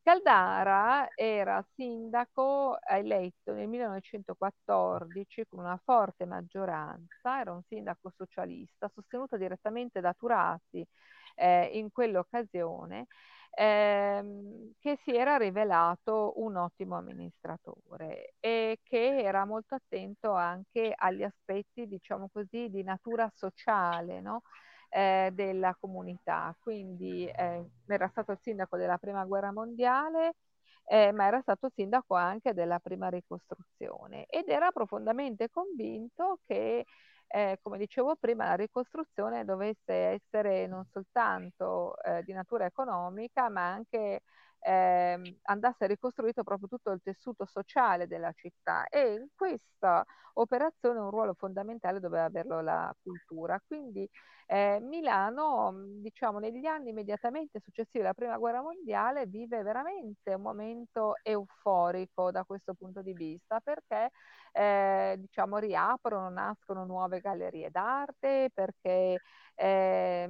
[SPEAKER 2] Caldara era sindaco eletto nel 1914 con una forte maggioranza, era un sindaco socialista sostenuto direttamente da Turati eh, in quell'occasione ehm, che si era rivelato un ottimo amministratore e che era molto attento anche agli aspetti, diciamo così, di natura sociale, no? eh, della comunità. Quindi eh, era stato il sindaco della prima guerra mondiale, eh, ma era stato sindaco anche della prima ricostruzione ed era profondamente convinto che eh, come dicevo prima, la ricostruzione dovesse essere non soltanto eh, di natura economica, ma anche eh, andasse ricostruito proprio tutto il tessuto sociale della città e in questa operazione un ruolo fondamentale doveva averlo la cultura. Quindi eh, Milano, diciamo, negli anni immediatamente successivi alla Prima Guerra Mondiale vive veramente un momento euforico da questo punto di vista perché eh, diciamo, riaprono, nascono nuove gallerie d'arte, perché eh,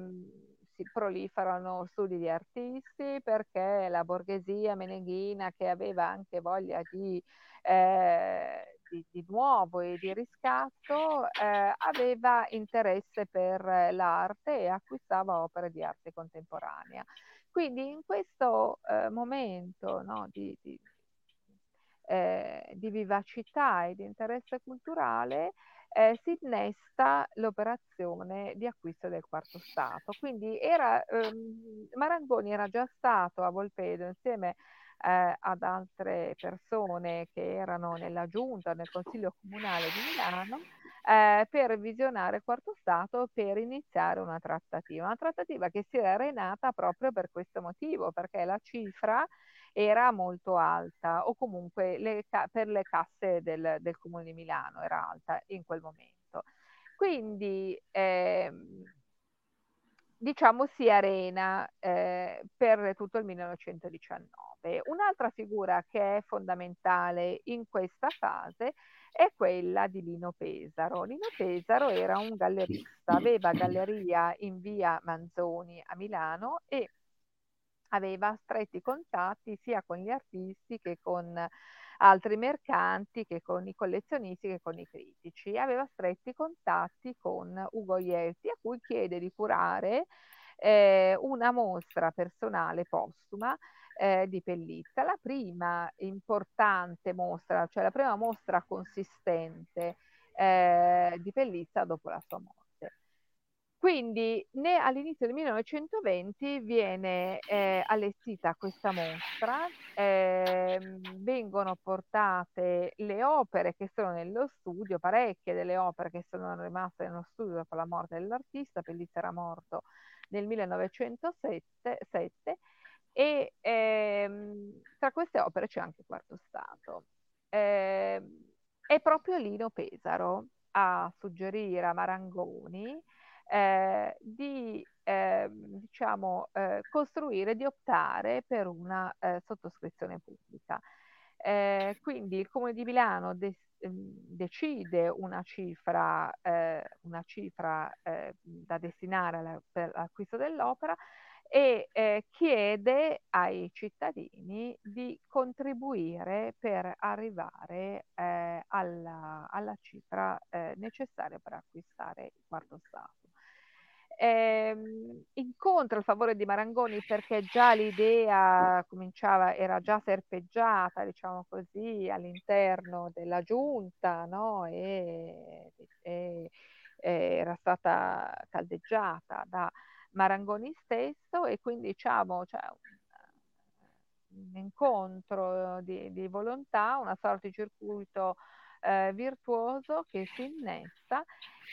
[SPEAKER 2] si proliferano studi di artisti, perché la borghesia meneghina che aveva anche voglia di, eh, di, di nuovo e di riscatto, eh, aveva interesse per l'arte e acquistava opere di arte contemporanea. Quindi in questo eh, momento no, di, di eh, di vivacità e di interesse culturale, eh, si innesta l'operazione di acquisto del quarto Stato. Quindi era, ehm, Marangoni era già stato a Volpedo insieme eh, ad altre persone che erano nella giunta, nel Consiglio Comunale di Milano, eh, per visionare Quarto Stato per iniziare una trattativa. Una trattativa che si era arenata proprio per questo motivo, perché la cifra era molto alta o comunque le, per le casse del, del, Comune di Milano era alta in quel momento. Quindi ehm, diciamo si arena eh, per tutto il 1919. Un'altra figura che è fondamentale in questa fase è quella di Lino Pesaro. Lino Pesaro era un gallerista, aveva galleria in via Manzoni a Milano e aveva stretti contatti sia con gli artisti che con altri mercanti, che con i collezionisti, che con i critici. Aveva stretti contatti con Ugo Ielti, a cui chiede di curare eh, una mostra personale postuma eh, di Pellizza, la prima importante mostra, cioè la prima mostra consistente eh, di Pellizza dopo la sua morte. Quindi né all'inizio del 1920 viene eh, allestita questa mostra, eh, vengono portate le opere che sono nello studio, parecchie delle opere che sono rimaste nello studio dopo la morte dell'artista, Pellizza era morto nel 1907 e ehm, tra queste opere c'è anche Quarto Stato. Eh, è proprio Lino Pesaro a suggerire a Marangoni eh, di eh, diciamo, eh, costruire, di optare per una eh, sottoscrizione pubblica. Eh, quindi il Comune di Milano de- ehm, decide una cifra, eh, una cifra da destinare alla, per l'acquisto dell'opera e eh, chiede ai cittadini di contribuire per arrivare eh, alla, alla, cifra eh, necessaria per acquistare il quarto Stato eh, incontra il favore di Marangoni perché già l'idea cominciava, era già serpeggiata, diciamo così, all'interno della giunta, no? e, e, era stata caldeggiata da Marangoni stesso e quindi diciamo cioè, un incontro di, di, volontà, una sorta di circuito eh, virtuoso che si innesta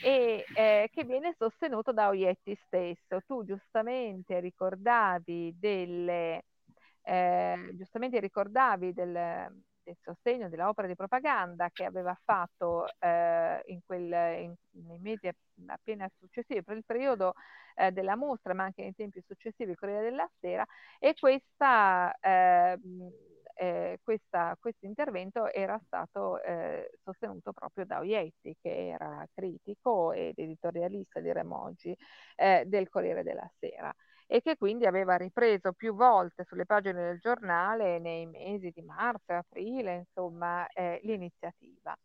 [SPEAKER 2] e eh, che viene sostenuto da Oietti stesso. Tu giustamente ricordavi delle eh, giustamente ricordavi del, del sostegno dell'opera di propaganda che aveva fatto eh, in quel, in, nei mesi appena successivi, per il periodo eh, della mostra, ma anche nei tempi successivi, Corriere della Sera, e questa eh, eh, questo intervento era stato eh, sostenuto proprio da Oietti, che era critico ed editorialista, diremmo oggi, eh, del Corriere della Sera e che quindi aveva ripreso più volte sulle pagine del giornale nei mesi di marzo e aprile, insomma, eh, l'iniziativa.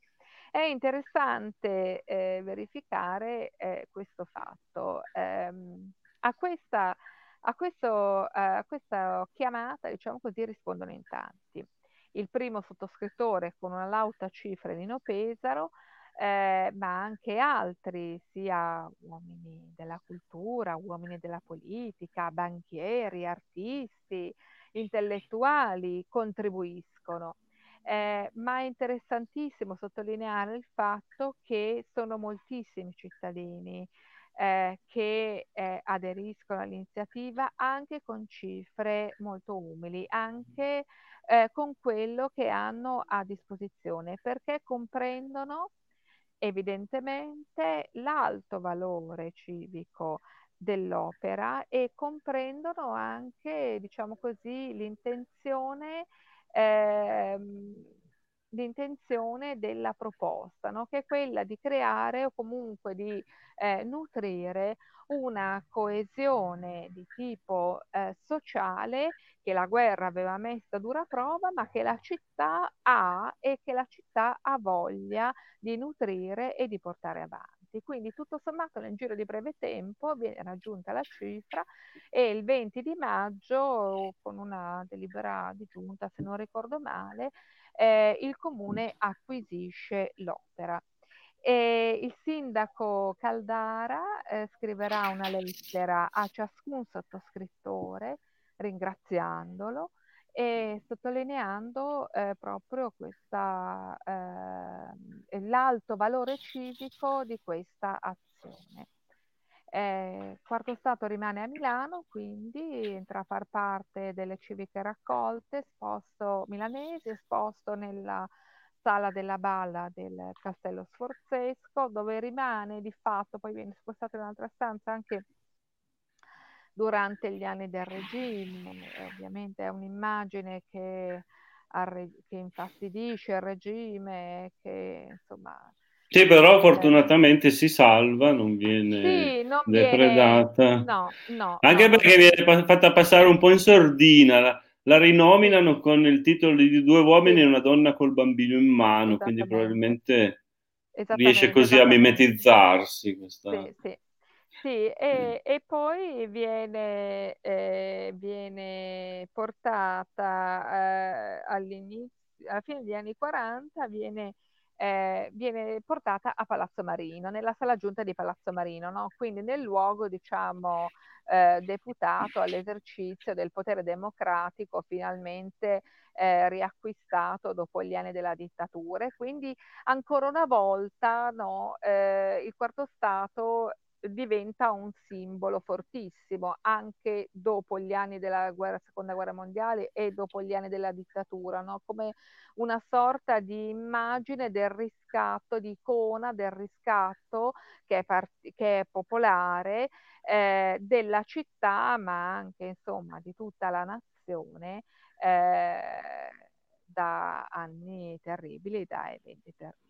[SPEAKER 2] È interessante eh, verificare eh, questo fatto. Ehm, a questa a, questo, eh, a questa chiamata, diciamo così, rispondono in tanti. Il primo sottoscrittore con una lauta cifra Nino Pesaro, eh, ma anche altri, sia uomini della cultura, uomini della politica, banchieri, artisti, intellettuali, contribuiscono. Eh, ma è interessantissimo sottolineare il fatto che sono moltissimi cittadini eh, che eh, aderiscono all'iniziativa anche con cifre molto umili, anche eh, con quello che hanno a disposizione, perché comprendono evidentemente l'alto valore civico dell'opera e comprendono anche, diciamo così, l'intenzione ehm, l'intenzione della proposta, no? che è quella di creare o comunque di eh, nutrire una coesione di tipo eh, sociale che la guerra aveva messo a dura prova, ma che la città ha e che la città ha voglia di nutrire e di portare avanti. Quindi tutto sommato nel giro di breve tempo viene raggiunta la cifra e il 20 di maggio, con una delibera di giunta, se non ricordo male, eh, il comune acquisisce l'opera. E il sindaco Caldara eh, scriverà una lettera a ciascun sottoscrittore ringraziandolo e sottolineando eh, proprio questa, eh, l'alto valore civico di questa azione. Eh, quarto Stato rimane a Milano, quindi entra a far parte delle civiche raccolte, esposto milanese, esposto nella sala della balla del Castello Sforzesco, dove rimane di fatto, poi viene spostato in un'altra stanza anche durante gli anni del regime. Ovviamente è un'immagine che, che infastidisce il regime, che insomma
[SPEAKER 1] sì, però fortunatamente si salva, non viene
[SPEAKER 2] sì, non
[SPEAKER 1] depredata.
[SPEAKER 2] Viene... No, no,
[SPEAKER 1] Anche
[SPEAKER 2] no,
[SPEAKER 1] perché viene fatta passare un po' in sordina. La, la rinominano con il titolo di due uomini e una donna col bambino in mano, quindi probabilmente riesce così a mimetizzarsi. Questa...
[SPEAKER 2] Sì, sì. Sì, e, e poi viene, eh, viene portata eh, all'inizio, alla fine degli anni 40, viene eh, viene portata a Palazzo Marino, nella sala giunta di Palazzo Marino, no? quindi nel luogo diciamo eh, deputato all'esercizio del potere democratico finalmente eh, riacquistato dopo gli anni della dittatura. Quindi ancora una volta no, eh, il quarto Stato diventa un simbolo fortissimo anche dopo gli anni della guerra, seconda guerra mondiale e dopo gli anni della dittatura, no? come una sorta di immagine del riscatto, di icona del riscatto che è, part- che è popolare eh, della città, ma anche insomma di tutta la nazione eh, da anni terribili, da eventi terribili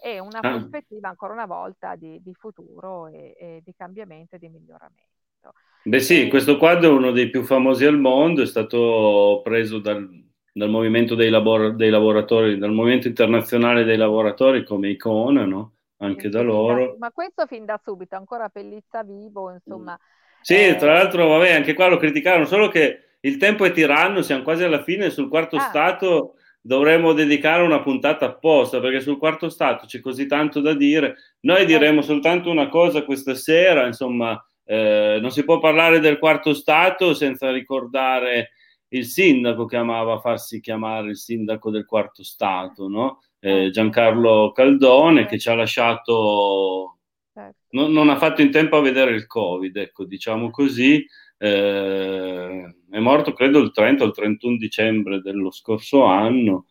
[SPEAKER 2] e una ah. prospettiva ancora una volta di, di futuro e, e, di cambiamento e di miglioramento.
[SPEAKER 1] Beh sì, e... questo quadro è uno dei più famosi al mondo, è stato preso dal, dal movimento dei, labor- dei, lavoratori, dal movimento internazionale dei lavoratori come icona, no? Anche da loro.
[SPEAKER 2] Ma questo fin da subito, ancora Pellizza vivo, insomma.
[SPEAKER 1] Sì, eh... tra l'altro, vabbè, anche qua lo criticarono, solo che il tempo è tiranno, siamo quasi alla fine, sul quarto ah. stato dovremmo dedicare una puntata apposta perché sul quarto stato c'è così tanto da dire. Noi diremo soltanto una cosa questa sera, insomma, eh, non si può parlare del quarto stato senza ricordare il sindaco che amava farsi chiamare il sindaco del quarto stato, no? eh, ah. Giancarlo Caldone, che ci ha lasciato, certo. non, non ha fatto in tempo a vedere il Covid, ecco, diciamo così. Eh, è morto credo il 30 o il 31 dicembre dello scorso anno.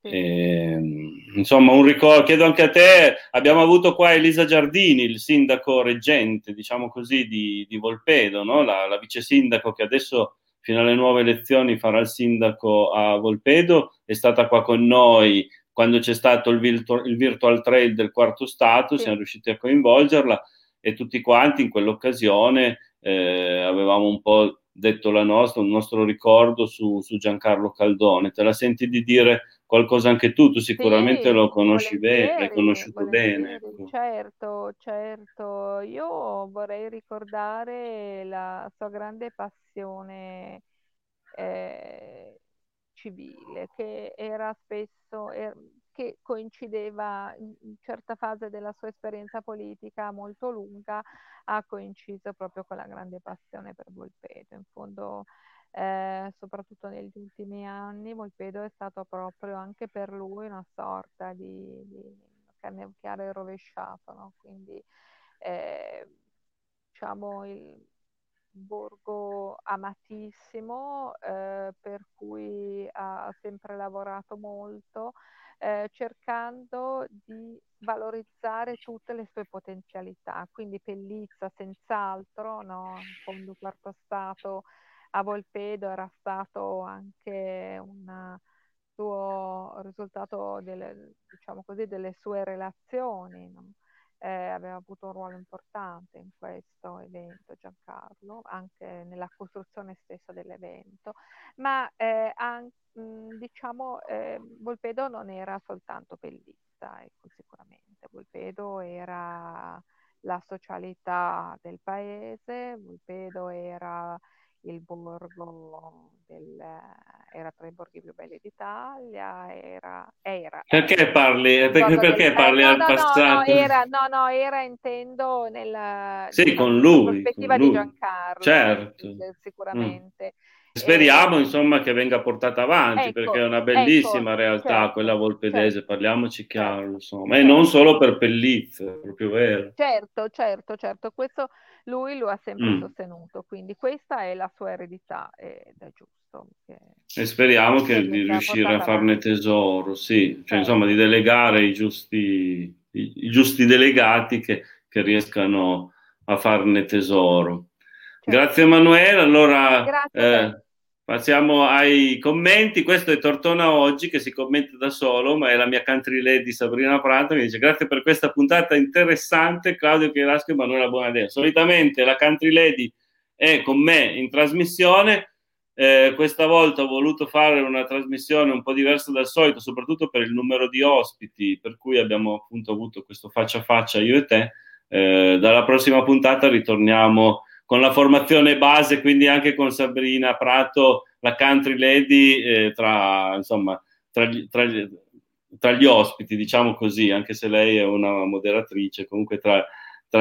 [SPEAKER 1] E, insomma, un ricordo, chiedo anche a te, abbiamo avuto qua Elisa Giardini, il sindaco reggente, diciamo così, di, di Volpedo, no? la, la vice sindaco che adesso fino alle nuove elezioni farà il sindaco a Volpedo, è stata qua con noi quando c'è stato il, virtu- il virtual trade del quarto stato, sì. siamo riusciti a coinvolgerla e tutti quanti in quell'occasione eh, avevamo un po' detto la nostra, un nostro ricordo su, su, Giancarlo Caldone. Te la senti di dire qualcosa anche tu? Tu sicuramente sì, lo conosci bene, l'hai conosciuto bene. Ecco.
[SPEAKER 2] Certo, certo. Io vorrei ricordare la sua grande passione eh, civile, che era spesso... Er- che coincideva in certa fase della sua esperienza politica molto lunga, ha coinciso proprio con la grande passione per Volpedo. In fondo, eh, soprattutto negli ultimi anni, Volpedo è stato proprio anche per lui una sorta di, di canne chiaro e rovesciato, no? quindi eh, diciamo il borgo amatissimo eh, per cui ha sempre lavorato molto eh, cercando di valorizzare tutte le sue potenzialità. Quindi Pellizza senz'altro, no? fondo quarto stato a Volpedo era stato anche un suo risultato delle, diciamo così, delle sue relazioni. No? Eh, aveva avuto un ruolo importante in questo evento Giancarlo, anche nella costruzione stessa dell'evento, ma eh, anche diciamo, eh, Volpedo non era soltanto pellista, ecco, sicuramente. Volpedo era la socialità del paese, Volpedo era il borgo del, era tra i borghi più belli d'Italia, era... era
[SPEAKER 1] perché parli, perché, perché parli no, al
[SPEAKER 2] no,
[SPEAKER 1] passato?
[SPEAKER 2] No, era, no, no, era intendo nella,
[SPEAKER 1] sì, con lui,
[SPEAKER 2] prospettiva
[SPEAKER 1] con lui.
[SPEAKER 2] di Giancarlo,
[SPEAKER 1] certo.
[SPEAKER 2] sicuramente. Mm.
[SPEAKER 1] Speriamo insomma che venga portata avanti ecco, perché è una bellissima ecco, realtà certo, quella volpedese, certo, parliamoci chiaro, certo, insomma, e non solo per Pellizze, è proprio vero.
[SPEAKER 2] Certo, certo, certo, questo lui lo ha sempre mm. sostenuto, quindi questa è la sua eredità ed è giusto.
[SPEAKER 1] Che... E speriamo che di riuscire a farne avanti. tesoro, sì, cioè certo. insomma di delegare i giusti, i, i giusti delegati che, che riescano a farne tesoro. Grazie Emanuele, allora eh, passiamo ai commenti, questo è Tortona Oggi che si commenta da solo, ma è la mia country lady Sabrina Prato mi dice grazie per questa puntata interessante Claudio Chielasco e Emanuele Buonadea. Solitamente la country lady è con me in trasmissione, eh, questa volta ho voluto fare una trasmissione un po' diversa dal solito, soprattutto per il numero di ospiti, per cui abbiamo appunto avuto questo faccia a faccia io e te. Eh, dalla prossima puntata ritorniamo con la formazione base, quindi anche con Sabrina Prato, la country lady, eh, tra, insomma, tra, tra, tra, gli ospiti, diciamo così, anche se lei è una moderatrice, comunque tra,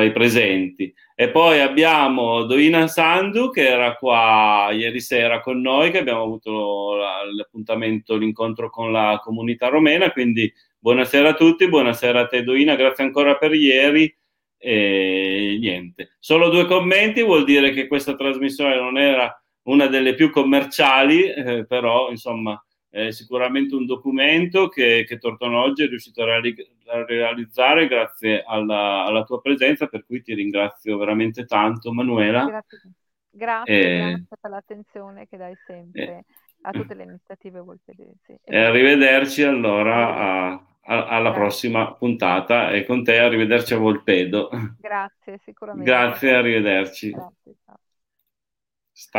[SPEAKER 1] i presenti. E poi abbiamo Doina Sandu che era qua ieri sera con noi, che abbiamo avuto l'appuntamento, l'incontro con la comunità romena, quindi buonasera a tutti, buonasera a te Doina, grazie ancora per ieri. E niente, solo due commenti vuol dire che questa trasmissione non era una delle più commerciali, eh, però insomma è sicuramente un documento che, che oggi è riuscito a, reali- a realizzare grazie alla, alla, tua presenza, per cui ti ringrazio veramente tanto Manuela.
[SPEAKER 2] Grazie, grazie, e... grazie per l'attenzione che dai sempre e... a tutte le iniziative volpedesi.
[SPEAKER 1] E arrivederci allora a, alla prossima puntata e con te arrivederci a Volpedo.
[SPEAKER 2] Grazie, sicuramente.
[SPEAKER 1] Grazie, arrivederci. Grazie.